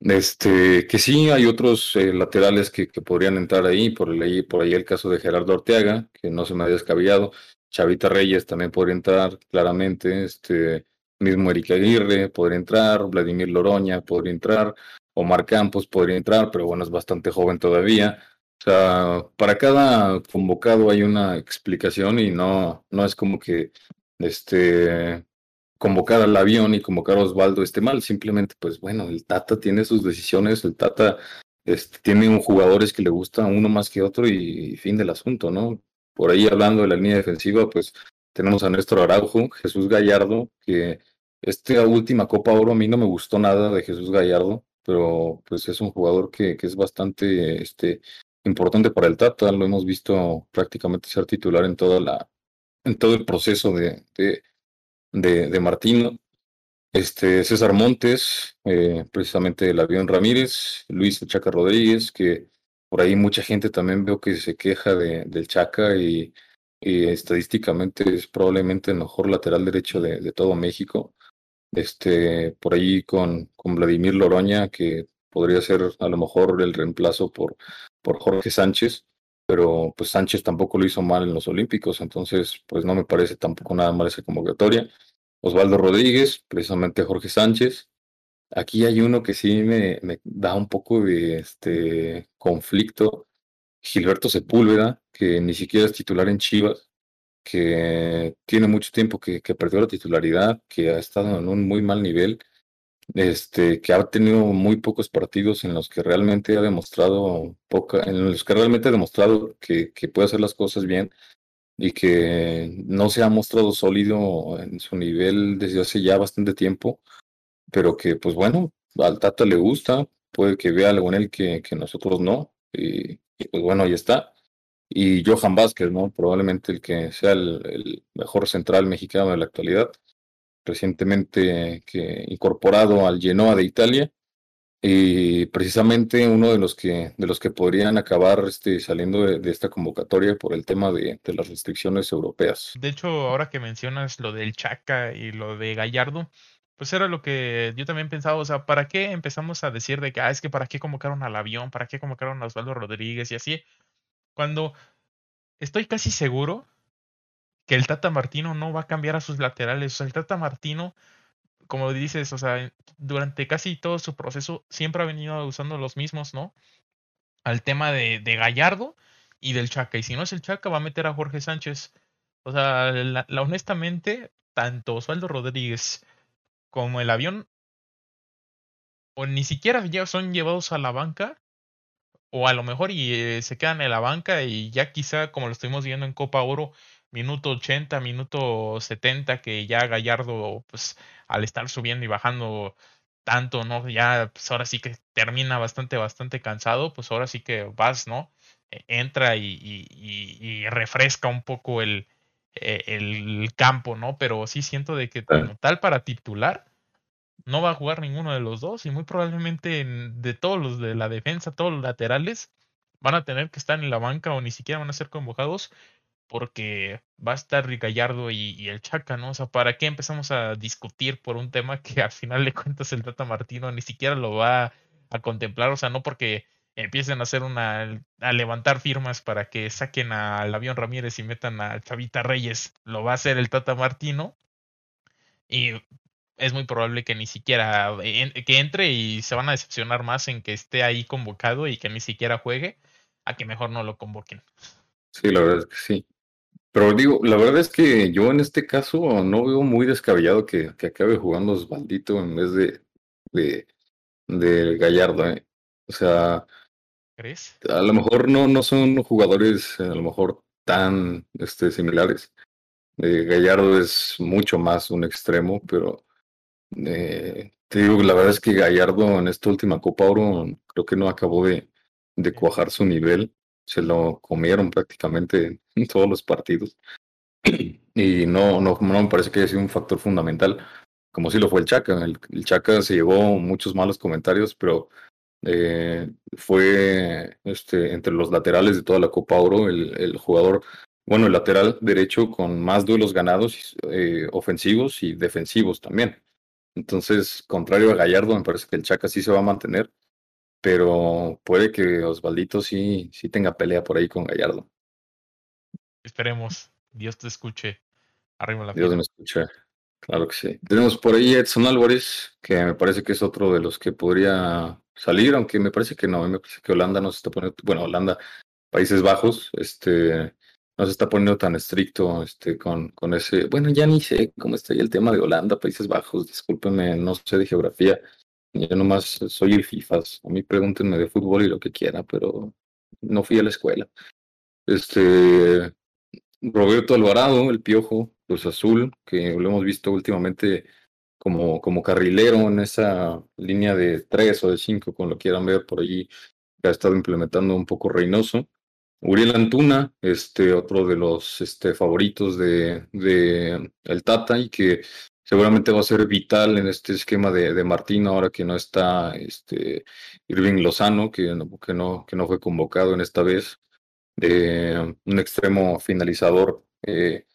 Este, que sí, hay otros eh, laterales que, que, podrían entrar ahí, por ahí, por ahí el caso de Gerardo Orteaga, que no se me ha descabellado. Chavita Reyes también podría entrar, claramente. Este, mismo Eric Aguirre podría entrar, Vladimir Loroña podría entrar, Omar Campos podría entrar, pero bueno, es bastante joven todavía. O sea, para cada convocado hay una explicación y no, no es como que este convocar al avión y convocar a Osvaldo esté mal, simplemente pues bueno, el Tata tiene sus decisiones, el Tata este, tiene un jugadores que le gusta uno más que otro y, fin del asunto, ¿no? Por ahí hablando de la línea defensiva, pues tenemos a Néstor Araujo, Jesús Gallardo, que esta última Copa Oro a mí no me gustó nada de Jesús Gallardo, pero pues es un jugador que, que es bastante este, importante para el Tata, lo hemos visto prácticamente ser titular en toda la en todo el proceso de, de de, de Martino, este, César Montes, eh, precisamente el avión Ramírez, Luis Chaca Rodríguez, que por ahí mucha gente también veo que se queja de, del Chaca y, estadísticamente es probablemente el mejor lateral derecho de, de, todo México. Este, por ahí con, con Vladimir Loroña, que podría ser a lo mejor el reemplazo por, por Jorge Sánchez pero pues Sánchez tampoco lo hizo mal en los Olímpicos, entonces pues no me parece tampoco nada mal esa convocatoria. Osvaldo Rodríguez, precisamente Jorge Sánchez. Aquí hay uno que sí me, da un poco de este conflicto. Gilberto Sepúlveda, que ni siquiera es titular en Chivas, que tiene mucho tiempo que, que perdió la titularidad, que ha estado en un muy mal nivel este, que ha tenido muy pocos partidos en los que realmente ha demostrado poca, en los que realmente ha demostrado que, que puede hacer las cosas bien y que no se ha mostrado sólido en su nivel desde hace ya bastante tiempo, pero que pues bueno, al Tata le gusta, puede que vea algo en él que, que nosotros no, y, pues bueno, ahí está. Y Johan Vázquez, ¿no? Probablemente el que sea el, el mejor central mexicano de la actualidad recientemente que incorporado al Genoa de Italia. y precisamente uno de los que, de los que podrían acabar este, saliendo de, esta convocatoria por el tema de, de, las restricciones europeas. De hecho, ahora que mencionas lo del Chaca y lo de Gallardo, pues era lo que yo también pensaba, o sea, ¿para qué empezamos a decir de que, ah, es que para qué convocaron al avión, para qué convocaron a Osvaldo Rodríguez y así? Cuando estoy casi seguro que el Tata Martino no va a cambiar a sus laterales, o sea, el Tata Martino como dices, o sea, durante casi todo su proceso siempre ha venido usando los mismos, ¿no? Al tema de, Gallardo y del Chaca. Y si no es el Chaca, va a meter a Jorge Sánchez. O sea, la, honestamente, tanto Osvaldo Rodríguez como el avión, o ni siquiera ya son llevados a la banca, o a lo mejor y eh, se quedan en la banca y ya quizá, como lo estuvimos viendo en Copa Oro, minuto 80, minuto 70, que ya Gallardo, pues al estar subiendo y bajando tanto, ¿no? Ya, pues ahora sí que termina bastante, bastante cansado, pues ahora sí que vas, ¿no? E, entra y, refresca un poco el, e, el, campo, ¿no? Pero sí siento de que como tal para titular no va a jugar ninguno de los dos y muy probablemente de todos los de la defensa, todos los laterales van a tener que estar en la banca o ni siquiera van a ser convocados porque va a estar Gallardo y, el Chaca, ¿no? O sea, ¿para qué empezamos a discutir por un tema que al final de cuentas el Tata Martino ni siquiera lo va a contemplar? O sea, no porque empiecen a hacer una, a levantar firmas para que saquen al avión Ramírez y metan a Chavita Reyes, lo va a hacer el Tata Martino. Y es muy probable que ni siquiera que entre y se van a decepcionar más en que esté ahí convocado y que ni siquiera juegue, a que mejor no lo convoquen. Sí, la verdad es que sí. Pero digo, la verdad es que yo en este caso no veo muy descabellado que, que acabe jugando Osvaldito en vez de, de, de Gallardo. ¿eh? O sea, ¿crees? A lo mejor no, no son jugadores a lo mejor tan este, similares. Eh, Gallardo es mucho más un extremo, pero eh, te digo, la verdad es que Gallardo en esta última Copa Oro creo que no acabó de, de cuajar su nivel se lo comieron prácticamente en todos los partidos. Y no, no, no me parece que haya sido un factor fundamental, como si lo fue el Chaca. El, Chaca se llevó muchos malos comentarios, pero eh, fue este, entre los laterales de toda la Copa Oro el, el jugador, bueno, el lateral derecho con más duelos ganados, eh, ofensivos y defensivos también. Entonces, contrario a Gallardo, me parece que el Chaca sí se va a mantener pero puede que Osvaldito sí, sí tenga pelea por ahí con Gallardo. Esperemos. Dios te escuche. Arriba la Dios me escuche. Claro que sí. Tenemos por ahí Edson Álvarez, que me parece que es otro de los que podría salir, aunque me parece que no, me parece que Holanda no se está poniendo, bueno, Holanda, Países Bajos, este, no se está poniendo tan estricto este, con, con ese, bueno, ya ni sé cómo está ahí el tema de Holanda, Países Bajos, discúlpenme, no sé de geografía, yo nomás soy el FIFAs. A mí pregúntenme de fútbol y lo que quiera, pero no fui a la escuela. Este Roberto Alvarado, el piojo, pues azul, que lo hemos visto últimamente como, como carrilero en esa línea de tres o de cinco, como lo quieran ver por allí, que ha estado implementando un poco Reynoso. Uriel Antuna, este, otro de los este, favoritos de, de el Tata y que seguramente va a ser vital en este esquema de, de Martín ahora que no está este, Irving Lozano, que, que, no, que no fue convocado en esta vez, un extremo finalizador eh,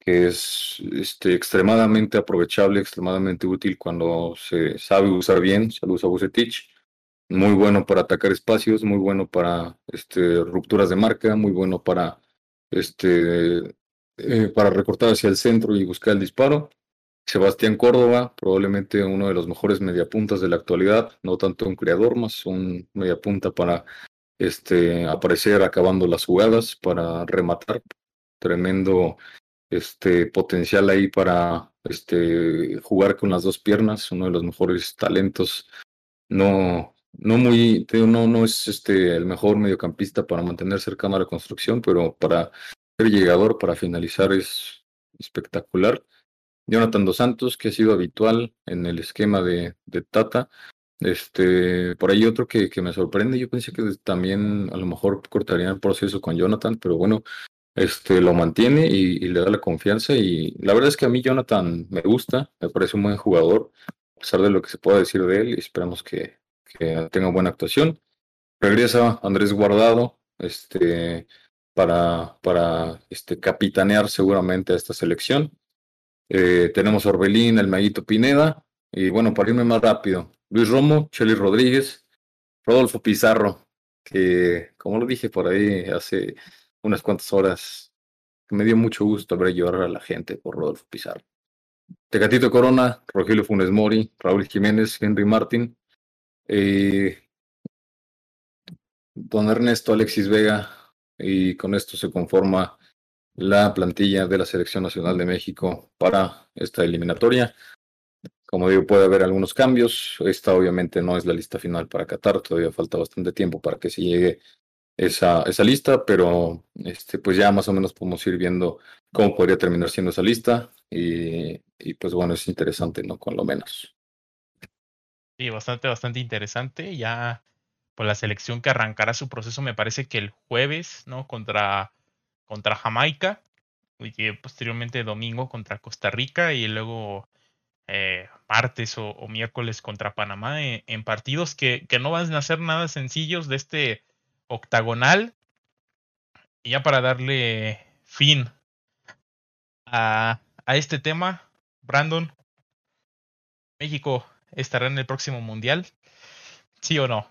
que es este, extremadamente aprovechable, extremadamente útil cuando se sabe usar bien, saludos a Bucetich, muy bueno para atacar espacios, muy bueno para este, rupturas de marca, muy bueno para, este, eh, para recortar hacia el centro y buscar el disparo Sebastián Córdoba, probablemente uno de los mejores mediapuntas de la actualidad, no tanto un creador, más un mediapunta para este, aparecer acabando las jugadas, para rematar. Tremendo este, potencial ahí para este, jugar con las dos piernas, uno de los mejores talentos. No, no muy, no, no es este, el mejor mediocampista para mantener cercano a la construcción, pero para ser llegador, para finalizar es espectacular. Jonathan Dos Santos, que ha sido habitual en el esquema de, Tata. Este, por ahí otro que, que, me sorprende, yo pensé que también a lo mejor cortaría el proceso con Jonathan, pero bueno, este lo mantiene y, le da la confianza y la verdad es que a mí Jonathan me gusta, me parece un buen jugador, a pesar de lo que se pueda decir de él y esperamos que, que tenga buena actuación. Regresa Andrés Guardado, este, para, para este, capitanear seguramente a esta selección. Eh, tenemos a Orbelín, el Maguito Pineda, y bueno, para irme más rápido, Luis Romo, Chely Rodríguez, Rodolfo Pizarro, que como lo dije por ahí hace unas cuantas horas, me dio mucho gusto ver llorar a la gente por Rodolfo Pizarro. Tecatito Corona, Rogelio Funes Mori, Raúl Jiménez, Henry Martín, don Ernesto Alexis Vega, y con esto se conforma la plantilla de la Selección Nacional de México para esta eliminatoria. Como digo, puede haber algunos cambios. Esta obviamente no es la lista final para Qatar, todavía falta bastante tiempo para que se llegue esa, esa lista, pero este, pues ya más o menos podemos ir viendo cómo podría terminar siendo esa lista y, pues bueno, es interesante, ¿no? Con lo menos. Sí, bastante, bastante interesante. Ya pues la selección que arrancará su proceso me parece que el jueves, ¿no? Contra, contra Jamaica y posteriormente domingo contra Costa Rica y luego eh, martes o, miércoles contra Panamá en, en partidos que, que, no van a ser nada sencillos de este octagonal. Y ya para darle fin a, a este tema, Brandon, México estará en el próximo mundial, ¿sí o no?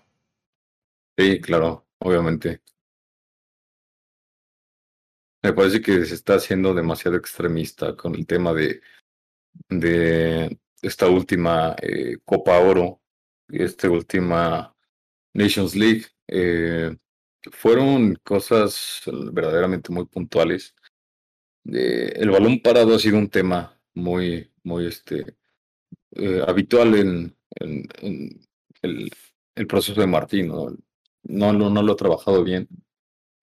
Sí, claro, obviamente. Me parece que se está haciendo demasiado extremista con el tema de, de esta última eh, Copa Oro y esta última Nations League. Eh, fueron cosas verdaderamente muy puntuales. Eh, el balón parado ha sido un tema muy, muy este, habitual en, el, proceso de Martín, ¿no? no, no, no lo ha trabajado bien.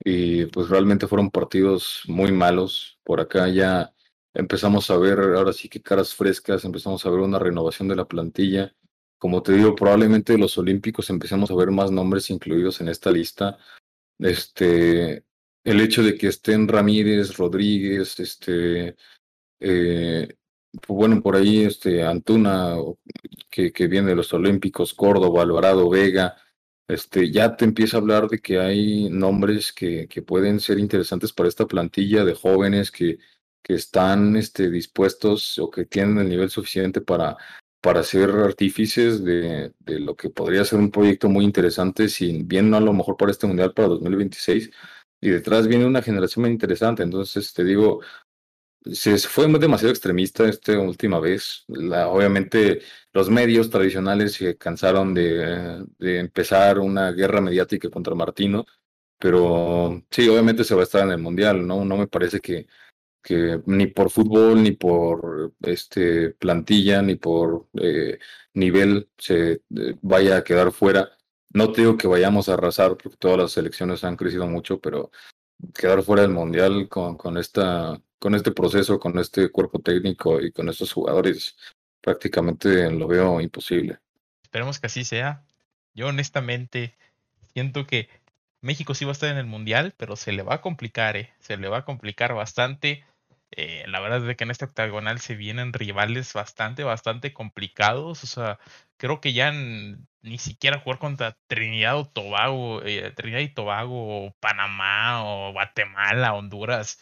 Y pues realmente fueron partidos muy malos. Por acá ya empezamos a ver, ahora sí que caras frescas, empezamos a ver una renovación de la plantilla. Como te digo, probablemente los Olímpicos empecemos a ver más nombres incluidos en esta lista. Este, el hecho de que estén Ramírez, Rodríguez, este, eh, pues bueno, por ahí este Antuna, que, que viene de los Olímpicos, Córdoba, Alvarado, Vega, este, ya te empieza a hablar de que hay nombres que, que pueden ser interesantes para esta plantilla de jóvenes que, que están este, dispuestos o que tienen el nivel suficiente para, para ser artífices de, de, lo que podría ser un proyecto muy interesante, sin bien a lo mejor para este Mundial para 2026. Y detrás viene una generación muy interesante. Entonces, te digo, se fue demasiado extremista esta última vez. La, obviamente los medios tradicionales se cansaron de, empezar una guerra mediática contra Martino, pero sí, obviamente se va a estar en el Mundial, ¿no? No me parece que, que ni por fútbol, ni por este plantilla, ni por eh, nivel se eh, vaya a quedar fuera. No te que vayamos a arrasar, porque todas las selecciones han crecido mucho, pero quedar fuera del Mundial con, con esta con este proceso, con este cuerpo técnico y con estos jugadores, prácticamente lo veo imposible. Esperemos que así sea. Yo honestamente siento que México sí va a estar en el Mundial, pero se le va a complicar, ¿eh? se le va a complicar bastante. Eh, la verdad es que en este octagonal se vienen rivales bastante, bastante complicados. O sea, creo que ya ni siquiera jugar contra Trinidad o Tobago, eh, Trinidad y Tobago, Panamá o Guatemala, Honduras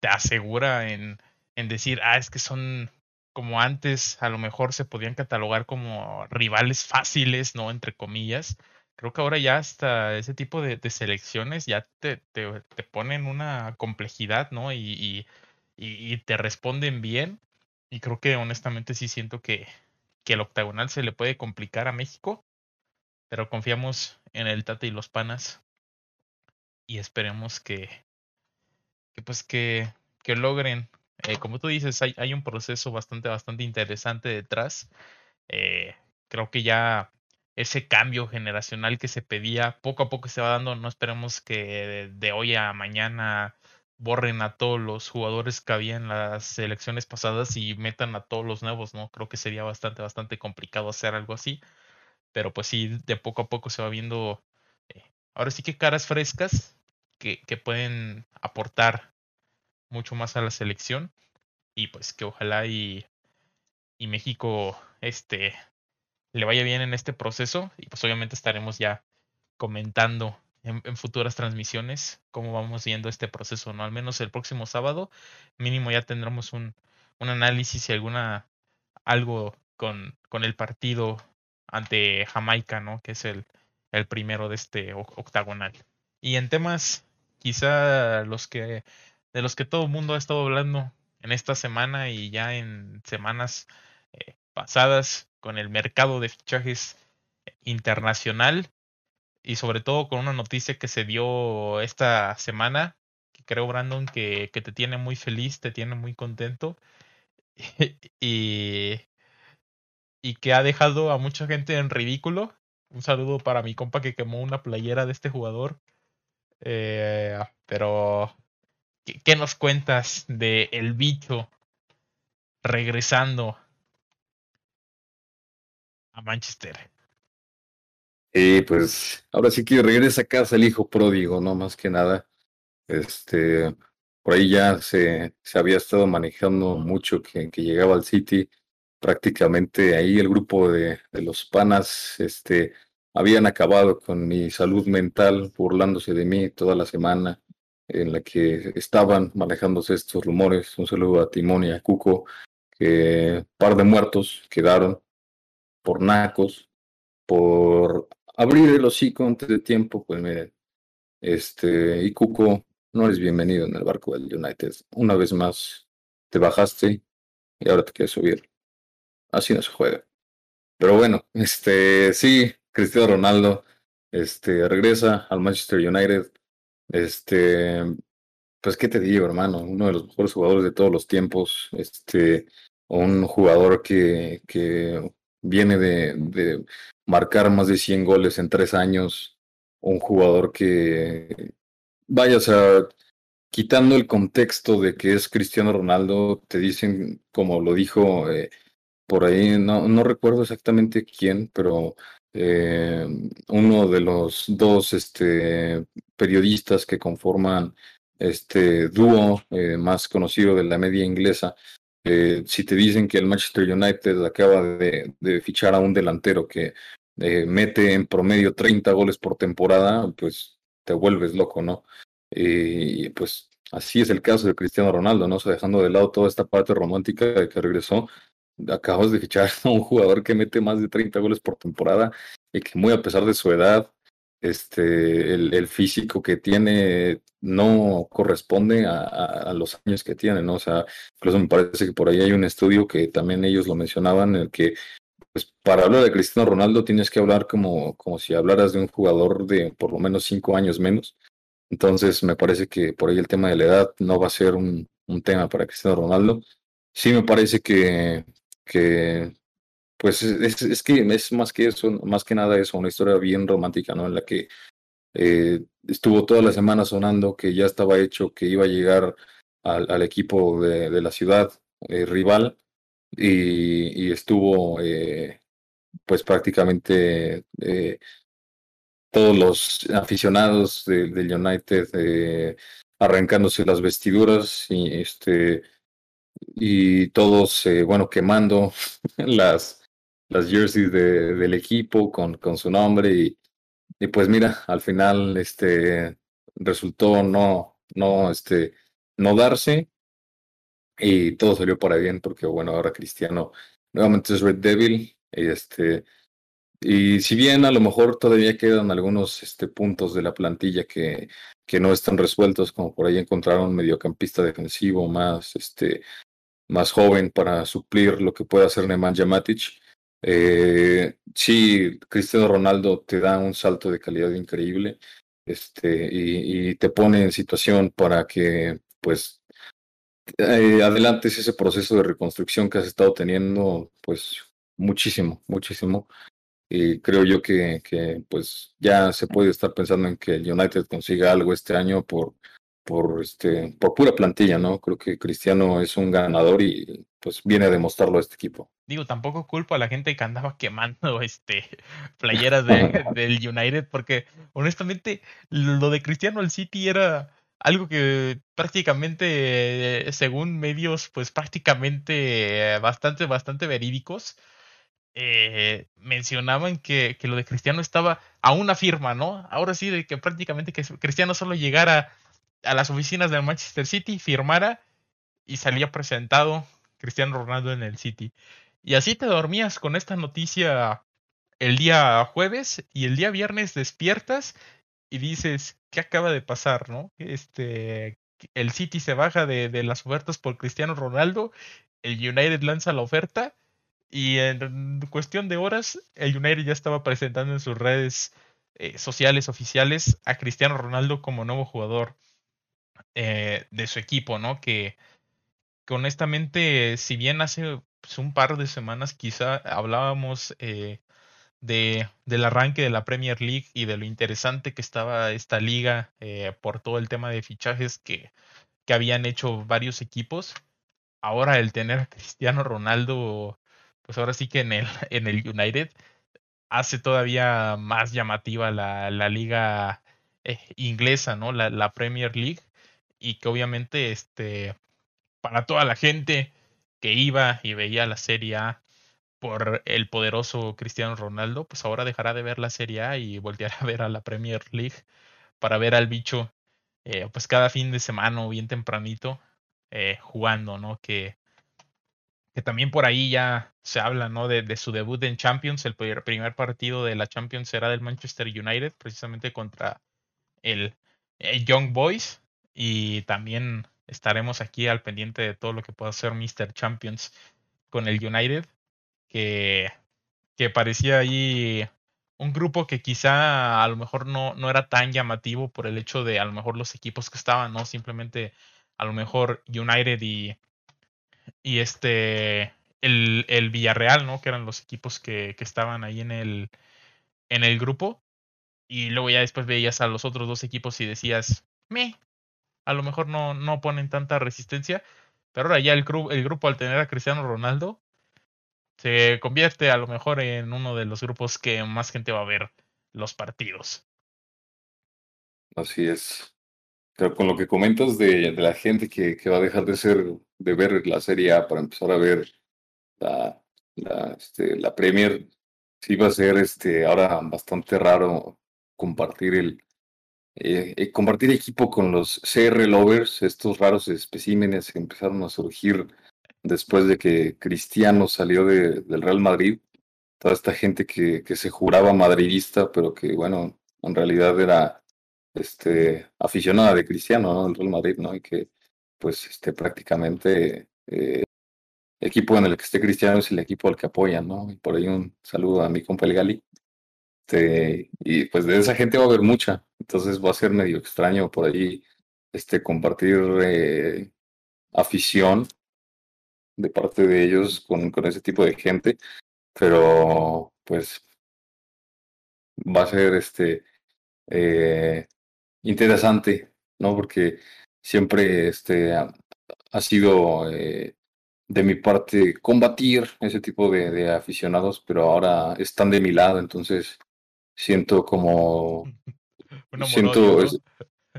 te asegura en, en decir, ah, es que son como antes a lo mejor se podían catalogar como rivales fáciles, ¿no? Entre comillas. Creo que ahora ya hasta ese tipo de, selecciones ya te, te, te, ponen una complejidad, ¿no? Y, y, te responden bien. Y creo que honestamente sí siento que, que el octagonal se le puede complicar a México. Pero confiamos en el Tate y los Panas. Y esperemos que, que pues que, que logren, eh, como tú dices, hay, hay, un proceso bastante, bastante interesante detrás. Eh, creo que ya ese cambio generacional que se pedía poco a poco se va dando. No esperemos que de, hoy a mañana borren a todos los jugadores que había en las elecciones pasadas y metan a todos los nuevos, ¿no? Creo que sería bastante, bastante complicado hacer algo así. Pero pues sí, de poco a poco se va viendo, eh, ahora sí que caras frescas que, que pueden aportar mucho más a la selección y pues que ojalá y, y México este le vaya bien en este proceso y pues obviamente estaremos ya comentando en, futuras transmisiones cómo vamos viendo este proceso, ¿no? Al menos el próximo sábado, mínimo ya tendremos un, un análisis y alguna algo con, con el partido ante Jamaica, ¿no? Que es el, el primero de este octagonal. Y en temas, quizá los que de los que todo el mundo ha estado hablando en esta semana y ya en semanas eh, pasadas con el mercado de fichajes internacional y sobre todo con una noticia que se dio esta semana, que creo Brandon que, que te tiene muy feliz, te tiene muy contento y, y que ha dejado a mucha gente en ridículo. Un saludo para mi compa que quemó una playera de este jugador. Eh, pero, ¿qué, nos cuentas de El Bicho regresando a Manchester? Y pues ahora sí que regresa a casa el hijo pródigo, no más que nada. Este, por ahí ya se, se había estado manejando mucho que, que llegaba al City. Prácticamente ahí el grupo de, de los panas este, habían acabado con mi salud mental, burlándose de mí toda la semana en la que estaban manejándose estos rumores. Un saludo a Timón y a Cuco, que par de muertos quedaron por nacos, por abrir el hocico antes de tiempo, pues miren, este, y Cuco, no eres bienvenido en el barco del United. Una vez más, te bajaste y ahora te quieres subir. Así no se juega. Pero bueno, este, sí, Cristiano Ronaldo, este, regresa al Manchester United. Este, pues, ¿qué te digo, hermano? Uno de los mejores jugadores de todos los tiempos. Este, un jugador que, que viene de, de marcar más de 100 goles en tres años, un jugador que, vaya, o sea, quitando el contexto de que es Cristiano Ronaldo, te dicen, como lo dijo eh, por ahí, no, no recuerdo exactamente quién, pero eh, uno de los dos este, periodistas que conforman este dúo eh, más conocido de la media inglesa, eh, si te dicen que el Manchester United acaba de, fichar a un delantero que eh, mete en promedio 30 goles por temporada, pues te vuelves loco, ¿no? Y pues así es el caso de Cristiano Ronaldo, ¿no? O sea, dejando de lado toda esta parte romántica de que regresó, acabas de fichar a un jugador que mete más de 30 goles por temporada y que muy a pesar de su edad, este, el, el físico que tiene no corresponde a, a, los años que tiene, ¿no? O sea, incluso me parece que por ahí hay un estudio que también ellos lo mencionaban, en el que pues, para hablar de Cristiano Ronaldo tienes que hablar como, como si hablaras de un jugador de por lo menos cinco años menos. Entonces me parece que por ahí el tema de la edad no va a ser un, un tema para Cristiano Ronaldo. Sí me parece que, que pues es, es, que es más que eso, más que nada eso, una historia bien romántica, ¿no? En la que eh, estuvo toda la semana sonando que ya estaba hecho, que iba a llegar al, equipo de, la ciudad eh, rival y, estuvo eh, pues prácticamente todos los aficionados de, del United arrancándose las vestiduras y este y todos bueno quemando las las jerseys de, del equipo con, con su nombre y, y, pues mira, al final este resultó no, no, este, no darse y todo salió para bien porque bueno, ahora Cristiano nuevamente es Red Devil y este y si bien a lo mejor todavía quedan algunos este, puntos de la plantilla que, que no están resueltos, como por ahí encontraron un mediocampista defensivo más, este, más joven para suplir lo que puede hacer Nemanja Matic, eh, sí, Cristiano Ronaldo te da un salto de calidad increíble este, y, te pone en situación para que pues eh, adelantes ese proceso de reconstrucción que has estado teniendo pues muchísimo, muchísimo. Y creo yo que, que pues ya se puede estar pensando en que el United consiga algo este año por por este por pura plantilla, ¿no? Creo que Cristiano es un ganador y pues viene a demostrarlo este equipo. Digo, tampoco culpo a la gente que andaba quemando este playeras de, del United porque honestamente lo de Cristiano al City era algo que prácticamente según medios pues prácticamente bastante bastante verídicos eh, mencionaban que, que, lo de Cristiano estaba a una firma, ¿no? Ahora sí, de que prácticamente que Cristiano solo llegara a las oficinas del Manchester City, firmara y salía presentado Cristiano Ronaldo en el City. Y así te dormías con esta noticia el día jueves y el día viernes despiertas y dices, ¿qué acaba de pasar, no? Este, el City se baja de, de las ofertas por Cristiano Ronaldo, el United lanza la oferta y en cuestión de horas el United ya estaba presentando en sus redes eh, sociales oficiales a Cristiano Ronaldo como nuevo jugador eh, de su equipo, ¿no? Que, honestamente, si bien hace pues, un par de semanas quizá hablábamos eh, de, del arranque de la Premier League y de lo interesante que estaba esta liga eh, por todo el tema de fichajes que, que habían hecho varios equipos. Ahora el tener a Cristiano Ronaldo, pues ahora sí que en el, en el United, hace todavía más llamativa la, la liga eh, inglesa, ¿no? La, la, Premier League. Y que obviamente, este, para toda la gente que iba y veía la Serie A por el poderoso Cristiano Ronaldo, pues ahora dejará de ver la Serie A y volteará a ver a la Premier League para ver al bicho, eh, pues cada fin de semana o bien tempranito eh, jugando, ¿no? Que, que también por ahí ya se habla, ¿no? De, su debut en Champions, el primer partido de la Champions será del Manchester United, precisamente contra el, el Young Boys, y también estaremos aquí al pendiente de todo lo que pueda hacer Mr. Champions con el United que, que parecía ahí un grupo que quizá a lo mejor no, no era tan llamativo por el hecho de a lo mejor los equipos que estaban, ¿no? Simplemente a lo mejor United y, y este el, el Villarreal, ¿no? Que eran los equipos que, que estaban ahí en el, en el grupo. Y luego ya después veías a los otros dos equipos y decías, me, a lo mejor no, no ponen tanta resistencia. Pero ahora ya el, el grupo al tener a Cristiano Ronaldo, se convierte a lo mejor en uno de los grupos que más gente va a ver los partidos. Así es. Pero con lo que comentas de, de la gente que, que, va a dejar de ser de ver la Serie A para empezar a ver la, la, este, la Premier, sí va a ser este ahora bastante raro compartir el eh, eh compartir equipo con los CR lovers, estos raros especímenes que empezaron a surgir después de que Cristiano salió de, del Real Madrid, toda esta gente que, que, se juraba madridista, pero que, bueno, en realidad era este, aficionada de Cristiano, ¿no? Del Real Madrid, ¿no? Y que, pues, este, prácticamente eh, el equipo en el que esté Cristiano es el equipo al que apoyan, ¿no? Y por ahí un saludo a mi compa el Gali. Este, y pues de esa gente va a haber mucha, entonces va a ser medio extraño por ahí este, compartir eh, afición de parte de ellos con, con ese tipo de gente, pero pues va a ser este eh, interesante, ¿no? Porque siempre este ha, sido eh, de mi parte combatir ese tipo de, de, aficionados, pero ahora están de mi lado, entonces siento como un siento es,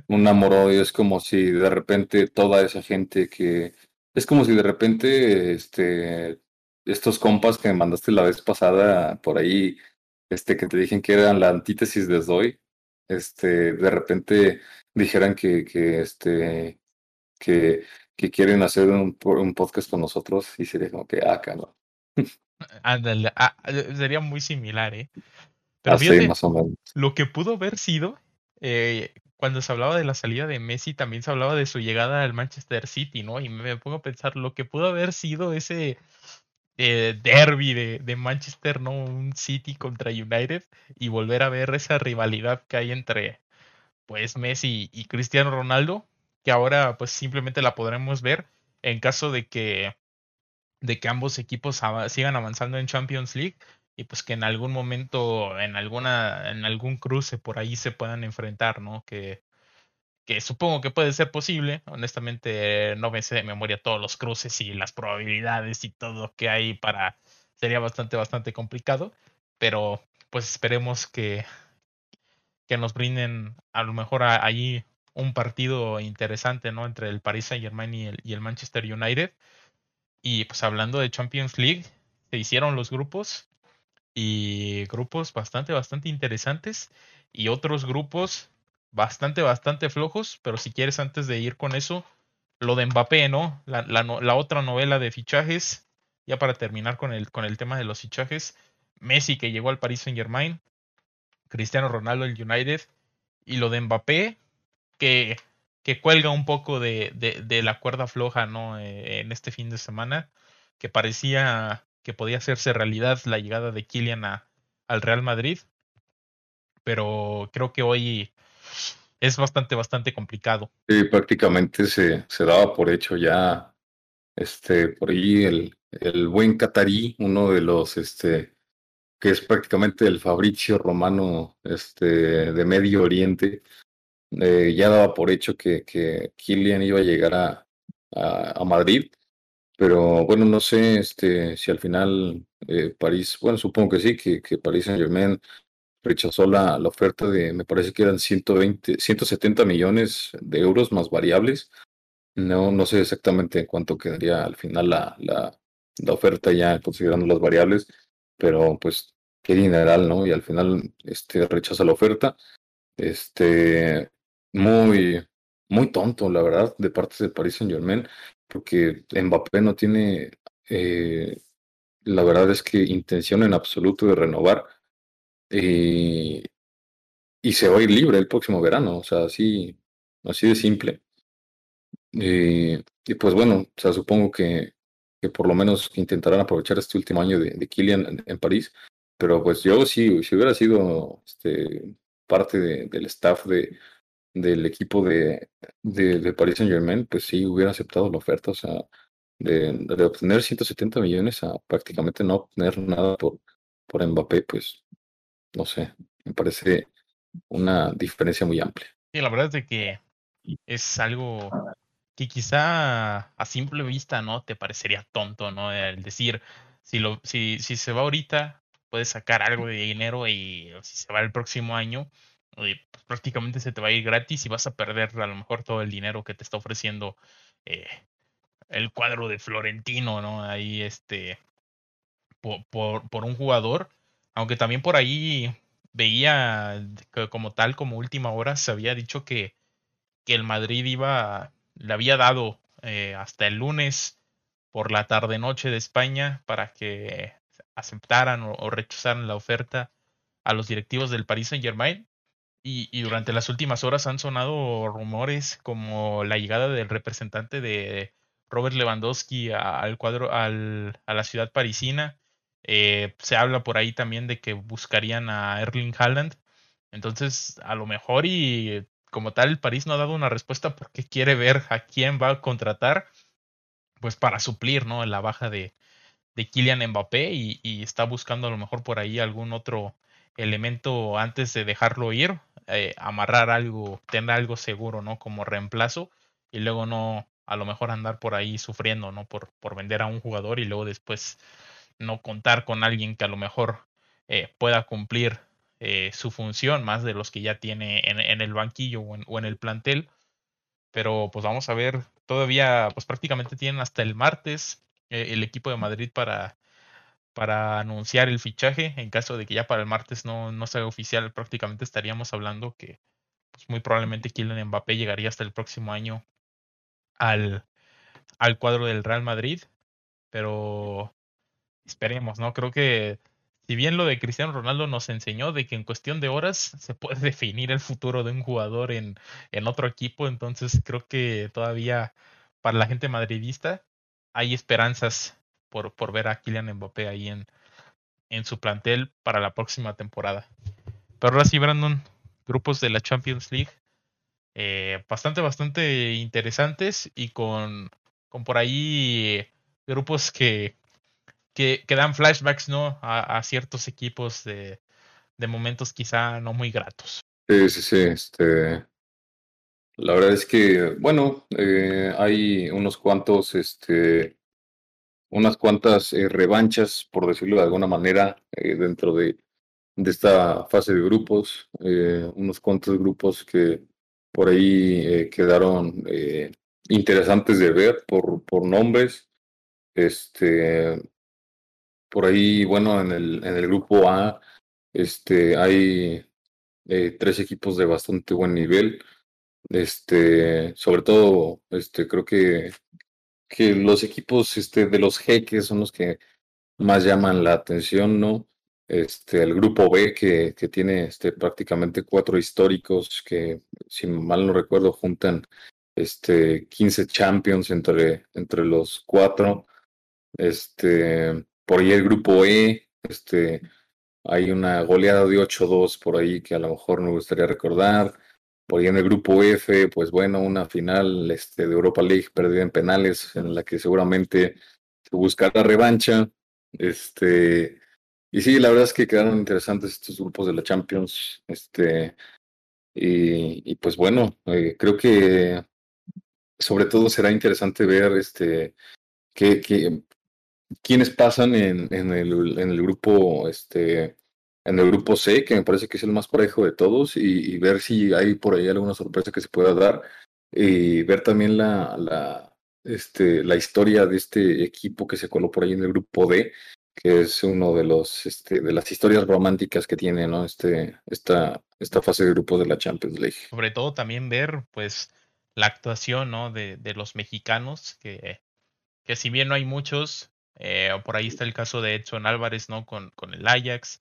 un amor es como si de repente toda esa gente que es como si de repente, este, estos compas que me mandaste la vez pasada por ahí, este, que te dijeron que eran la antítesis de Zoe, este, de repente dijeran que, que este, que, que quieren hacer un, un podcast con nosotros y sería como que, ah, cabrón. Ándale, ah, sería muy similar, ¿eh? Pero Así, fíjate, más o menos. lo que pudo haber sido, eh, cuando se hablaba de la salida de Messi, también se hablaba de su llegada al Manchester City, ¿no? Y me pongo a pensar lo que pudo haber sido ese eh, derby de, de, Manchester, ¿no? Un City contra United y volver a ver esa rivalidad que hay entre, pues, Messi y Cristiano Ronaldo, que ahora, pues, simplemente la podremos ver en caso de que, de que ambos equipos av sigan avanzando en Champions League y pues que en algún momento, en alguna, en algún cruce por ahí se puedan enfrentar, ¿no? Que, que supongo que puede ser posible. Honestamente, no me sé de memoria todos los cruces y las probabilidades y todo que hay para. Sería bastante, bastante complicado. Pero pues esperemos que, que nos brinden a lo mejor ahí un partido interesante, ¿no? Entre el Paris Saint Germain y el, y el Manchester United. Y pues hablando de Champions League, se hicieron los grupos y grupos bastante, bastante interesantes y otros grupos bastante, bastante flojos, pero si quieres antes de ir con eso, lo de Mbappé, ¿no? La, la, la otra novela de fichajes, ya para terminar con el, con el tema de los fichajes, Messi que llegó al Paris Saint Germain, Cristiano Ronaldo el United, y lo de Mbappé, que, que cuelga un poco de, de, la cuerda floja, ¿no? Eh, en este fin de semana, que parecía que podía hacerse realidad la llegada de Kylian a, al Real Madrid, pero creo que hoy es bastante, bastante complicado. Sí, prácticamente se, se daba por hecho ya, este, por ahí el, el buen catarí, uno de los, este, que es prácticamente el Fabricio Romano, este, de Medio Oriente, eh, ya daba por hecho que, que Kylian iba a llegar a, a, a Madrid pero bueno, no sé este, si al final eh, París, bueno, supongo que sí, que, que París Saint Germain rechazó la, la oferta de, me parece que eran 120, 170 millones de euros más variables. No, no sé exactamente cuánto quedaría al final la, la, la oferta ya considerando las variables, pero pues qué dineral, ¿no? Y al final este, rechaza la oferta. Este, muy, muy tonto, la verdad, de parte de Paris Saint Germain porque Mbappé no tiene, eh, la verdad es que intención en absoluto de renovar eh, y se va a ir libre el próximo verano, o sea, así, así de simple. Eh, y pues bueno, o sea, supongo que, que, por lo menos intentarán aprovechar este último año de, de Kylian en, en, París, pero pues yo sí, si hubiera sido este, parte de, del staff de, del equipo de, de, de Paris Saint Germain, pues sí hubiera aceptado la oferta, o sea, de, de, obtener 170 millones a prácticamente no obtener nada por, por Mbappé, pues no sé, me parece una diferencia muy amplia. Sí, la verdad es que es algo que quizá a simple vista no te parecería tonto, ¿no? El decir, si, lo, si, si se va ahorita, puedes sacar algo de dinero y si se va el próximo año, pues prácticamente se te va a ir gratis y vas a perder a lo mejor todo el dinero que te está ofreciendo eh, el cuadro de Florentino, ¿no? Ahí este por, por, un jugador, aunque también por ahí veía que como tal, como última hora, se había dicho que, que el Madrid iba, le había dado eh, hasta el lunes por la tarde noche de España para que aceptaran o, o rechazaran la oferta a los directivos del Paris Saint Germain y, y, durante las últimas horas han sonado rumores como la llegada del representante de Robert Lewandowski al cuadro, al, a la ciudad parisina. Eh, se habla por ahí también de que buscarían a Erling Haaland. Entonces, a lo mejor y como tal, París no ha dado una respuesta porque quiere ver a quién va a contratar, pues para suplir, ¿no? La baja de, de Kylian Mbappé y está buscando a lo mejor por ahí algún otro elemento antes de dejarlo ir, eh, amarrar algo, tener algo seguro, ¿no? Como reemplazo y luego no, a lo mejor andar por ahí sufriendo, ¿no? Por, por vender a un jugador y luego después no contar con alguien que a lo mejor eh, pueda cumplir eh, su función más de los que ya tiene en, el banquillo o en, el plantel. Pero pues vamos a ver, todavía pues prácticamente tienen hasta el martes el equipo de Madrid para para anunciar el fichaje. En caso de que ya para el martes no, no sea oficial, prácticamente estaríamos hablando que pues, muy probablemente Kylian Mbappé llegaría hasta el próximo año al, al cuadro del Real Madrid. Pero esperemos, ¿no? Creo que si bien lo de Cristiano Ronaldo nos enseñó de que en cuestión de horas se puede definir el futuro de un jugador en, en otro equipo, entonces creo que todavía para la gente madridista hay esperanzas por, por ver a Kylian Mbappé ahí en, en su plantel para la próxima temporada. Pero ahora sí, Brandon, grupos de la Champions League eh, bastante, bastante interesantes y con, con por ahí grupos que, que, que dan flashbacks ¿no? A, ciertos equipos de, de momentos quizá no muy gratos. Sí, sí, sí. Este, la verdad es que, bueno, eh, hay unos cuantos este, unas cuantas eh, revanchas, por decirlo de alguna manera, eh, dentro de, de, esta fase de grupos, eh, unos cuantos grupos que por ahí quedaron interesantes de ver por, por nombres. Este, por ahí, bueno, en el, en el grupo A, este, hay tres equipos de bastante buen nivel. Este, sobre todo, este, creo que, que los equipos este, de los jeques son los que más llaman la atención, ¿no? Este, el grupo B, que, que tiene este, prácticamente cuatro históricos que, si mal no recuerdo, juntan este, 15 champions entre, entre los cuatro. Este, por ahí el grupo E, este, hay una goleada de 8-2 por ahí que a lo mejor me gustaría recordar. Por ahí en el grupo F, pues bueno, una final este, de Europa League perdida en penales, en la que seguramente se buscará revancha. Este, y sí, la verdad es que quedaron interesantes estos grupos de la Champions. Este, y, pues bueno, eh, creo que sobre todo será interesante ver este, qué, quiénes pasan en, en, el, en el grupo este en el grupo C, que me parece que es el más parejo de todos, y, ver si hay por ahí alguna sorpresa que se pueda dar, y ver también la, este, la historia de este equipo que se coló por ahí en el grupo D, que es uno de los este, de las historias románticas que tiene ¿no? este, esta, esta fase de grupos de la Champions League. Sobre todo también ver pues la actuación ¿no? de, de los mexicanos, que, que si bien no hay muchos, eh, por ahí está el caso de Edson Álvarez, ¿no? Con, con el Ajax.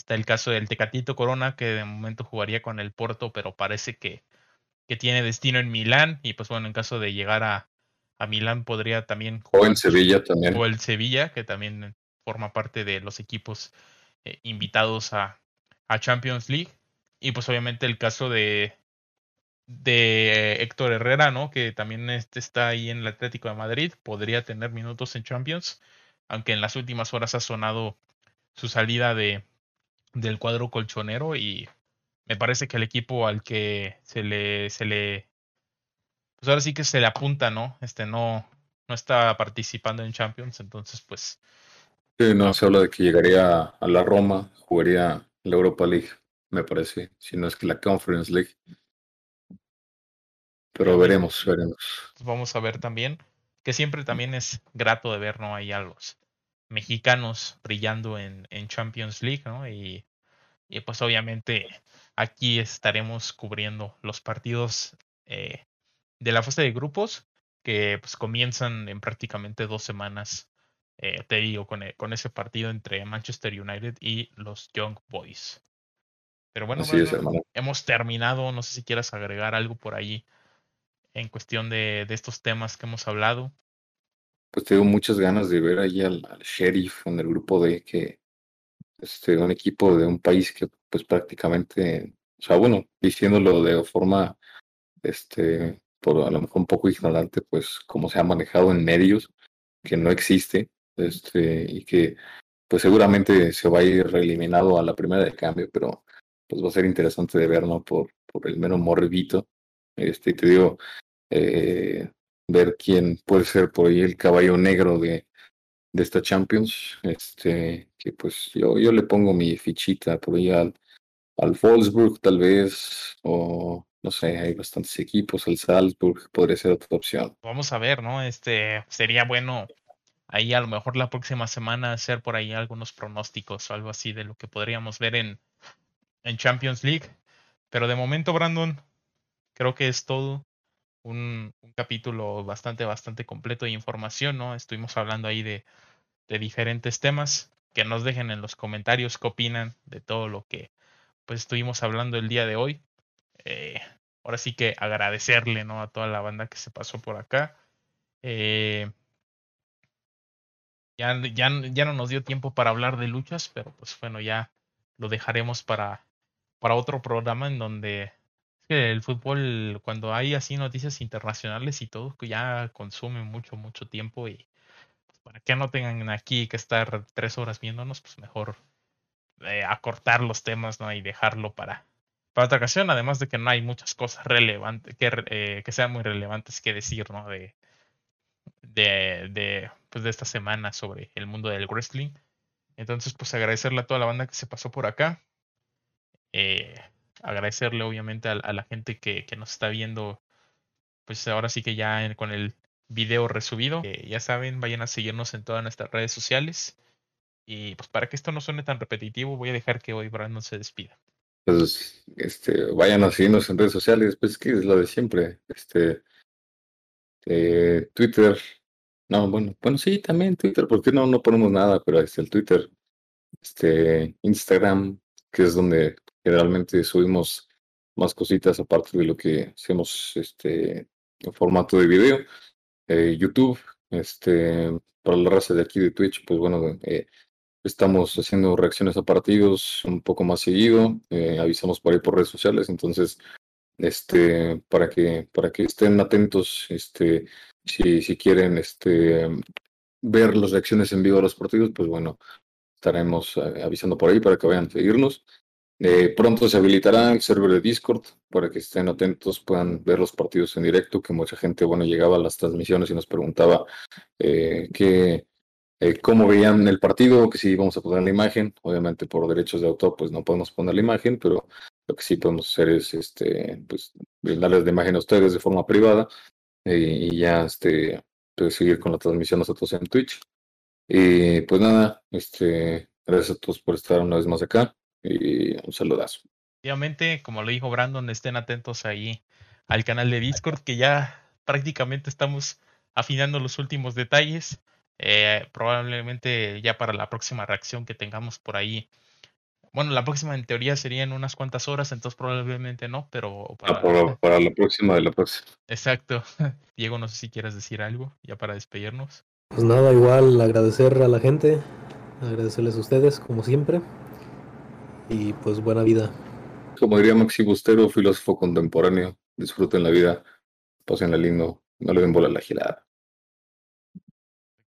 Está el caso del Tecatito Corona, que de momento jugaría con el Porto, pero parece que, que tiene destino en Milán. Y pues bueno, en caso de llegar a, a Milán podría también jugar. O en Sevilla también. O el Sevilla, que también forma parte de los equipos eh, invitados a, a Champions League. Y pues obviamente el caso de, de Héctor Herrera, ¿no? Que también este está ahí en el Atlético de Madrid, podría tener minutos en Champions, aunque en las últimas horas ha sonado su salida de del cuadro colchonero y me parece que el equipo al que se le se le pues ahora sí que se le apunta, ¿no? Este no no está participando en Champions, entonces pues sí, no, se habla de que llegaría a la Roma, jugaría la Europa League, me parece, si no es que la Conference League. Pero veremos, veremos. Vamos a ver también, que siempre también es grato de ver, ¿no? Ahí a los mexicanos brillando en, en Champions League, ¿no? Y, y, pues obviamente aquí estaremos cubriendo los partidos eh, de la fase de grupos que pues comienzan en prácticamente dos semanas, eh, te digo, con, e, con ese partido entre Manchester United y los Young Boys. Pero bueno, hemos terminado, no sé si quieras agregar algo por ahí en cuestión de, de estos temas que hemos hablado. Pues tengo muchas ganas de ver ahí al, sheriff en el grupo D, que este, un equipo de un país que pues prácticamente, o sea, bueno, diciéndolo de forma, este, por a lo mejor un poco ignorante, pues como se ha manejado en medios, que no existe, este, y que pues seguramente se va a ir reeliminado a la primera de cambio, pero pues va a ser interesante de ver, ¿no? Por, por el menos morbito. Este, te digo, eh, ver quién puede ser por ahí el caballo negro de, de esta Champions. Este, que pues yo, yo le pongo mi fichita por ahí al, al Wolfsburg, tal vez, o no sé, hay bastantes equipos, el Salzburg podría ser otra opción. Vamos a ver, ¿no? Este sería bueno ahí a lo mejor la próxima semana hacer por ahí algunos pronósticos o algo así de lo que podríamos ver en, en Champions League. Pero de momento, Brandon, creo que es todo. Un, capítulo bastante, bastante completo de información, ¿no? Estuvimos hablando ahí de, de, diferentes temas. Que nos dejen en los comentarios qué opinan de todo lo que pues estuvimos hablando el día de hoy. Eh, ahora sí que agradecerle, ¿no? A toda la banda que se pasó por acá. Eh, ya, ya, ya no nos dio tiempo para hablar de luchas, pero pues bueno, ya lo dejaremos para, para otro programa en donde el fútbol, cuando hay así noticias internacionales y todo, que ya consume mucho, mucho tiempo y pues, para que no tengan aquí que estar tres horas viéndonos, pues mejor eh, acortar los temas, ¿no? Y dejarlo para, para otra ocasión, además de que no hay muchas cosas relevantes, que, eh, que sean muy relevantes que decir, ¿no? De, de, de, pues de esta semana sobre el mundo del wrestling. Entonces, pues agradecerle a toda la banda que se pasó por acá. Eh, agradecerle obviamente a, la gente que, nos está viendo, pues ahora sí que ya con el video resubido. ya saben, vayan a seguirnos en todas nuestras redes sociales. Y pues para que esto no suene tan repetitivo, voy a dejar que hoy Brandon se despida. Pues este, vayan a seguirnos en redes sociales, pues que es lo de siempre. Este eh, Twitter, no, bueno, bueno, sí, también Twitter, porque no, no ponemos nada, pero es el Twitter, este, Instagram, que es donde generalmente subimos más cositas aparte de lo que hacemos este en formato de video. Eh, YouTube, este, para la raza de aquí de Twitch, pues bueno, eh, estamos haciendo reacciones a partidos un poco más seguido, eh, avisamos por ahí por redes sociales, entonces, este, para que, para que estén atentos, este, si, si quieren este, ver las reacciones en vivo a los partidos, pues bueno, estaremos avisando por ahí para que vayan a seguirnos. Eh, pronto se habilitará el server de Discord para que estén atentos, puedan ver los partidos en directo, que mucha gente, bueno, llegaba a las transmisiones y nos preguntaba eh, eh, cómo veían el partido, que si íbamos a poner la imagen. Obviamente por derechos de autor, pues no podemos poner la imagen, pero lo que sí podemos hacer es, este, pues, darles la imagen a ustedes de forma privada y ya este, pues, seguir con la transmisión nosotros en Twitch. Y pues nada, este, gracias a todos por estar una vez más acá y un saludazo. Obviamente, como lo dijo Brandon, estén atentos ahí al canal de Discord, que ya prácticamente estamos afinando los últimos detalles. Eh, probablemente ya para la próxima reacción que tengamos por ahí bueno, la próxima en teoría sería en unas cuantas horas, entonces probablemente no, pero ah, para, la próxima de la próxima. Exacto. Diego, no sé si quieres decir algo ya para despedirnos. Pues nada, igual agradecer a la gente, agradecerles a ustedes, como siempre, y pues buena vida. Como diría Maxi Bustero, filósofo contemporáneo, disfruten la vida, pasen lindo, no le den bola a la girada.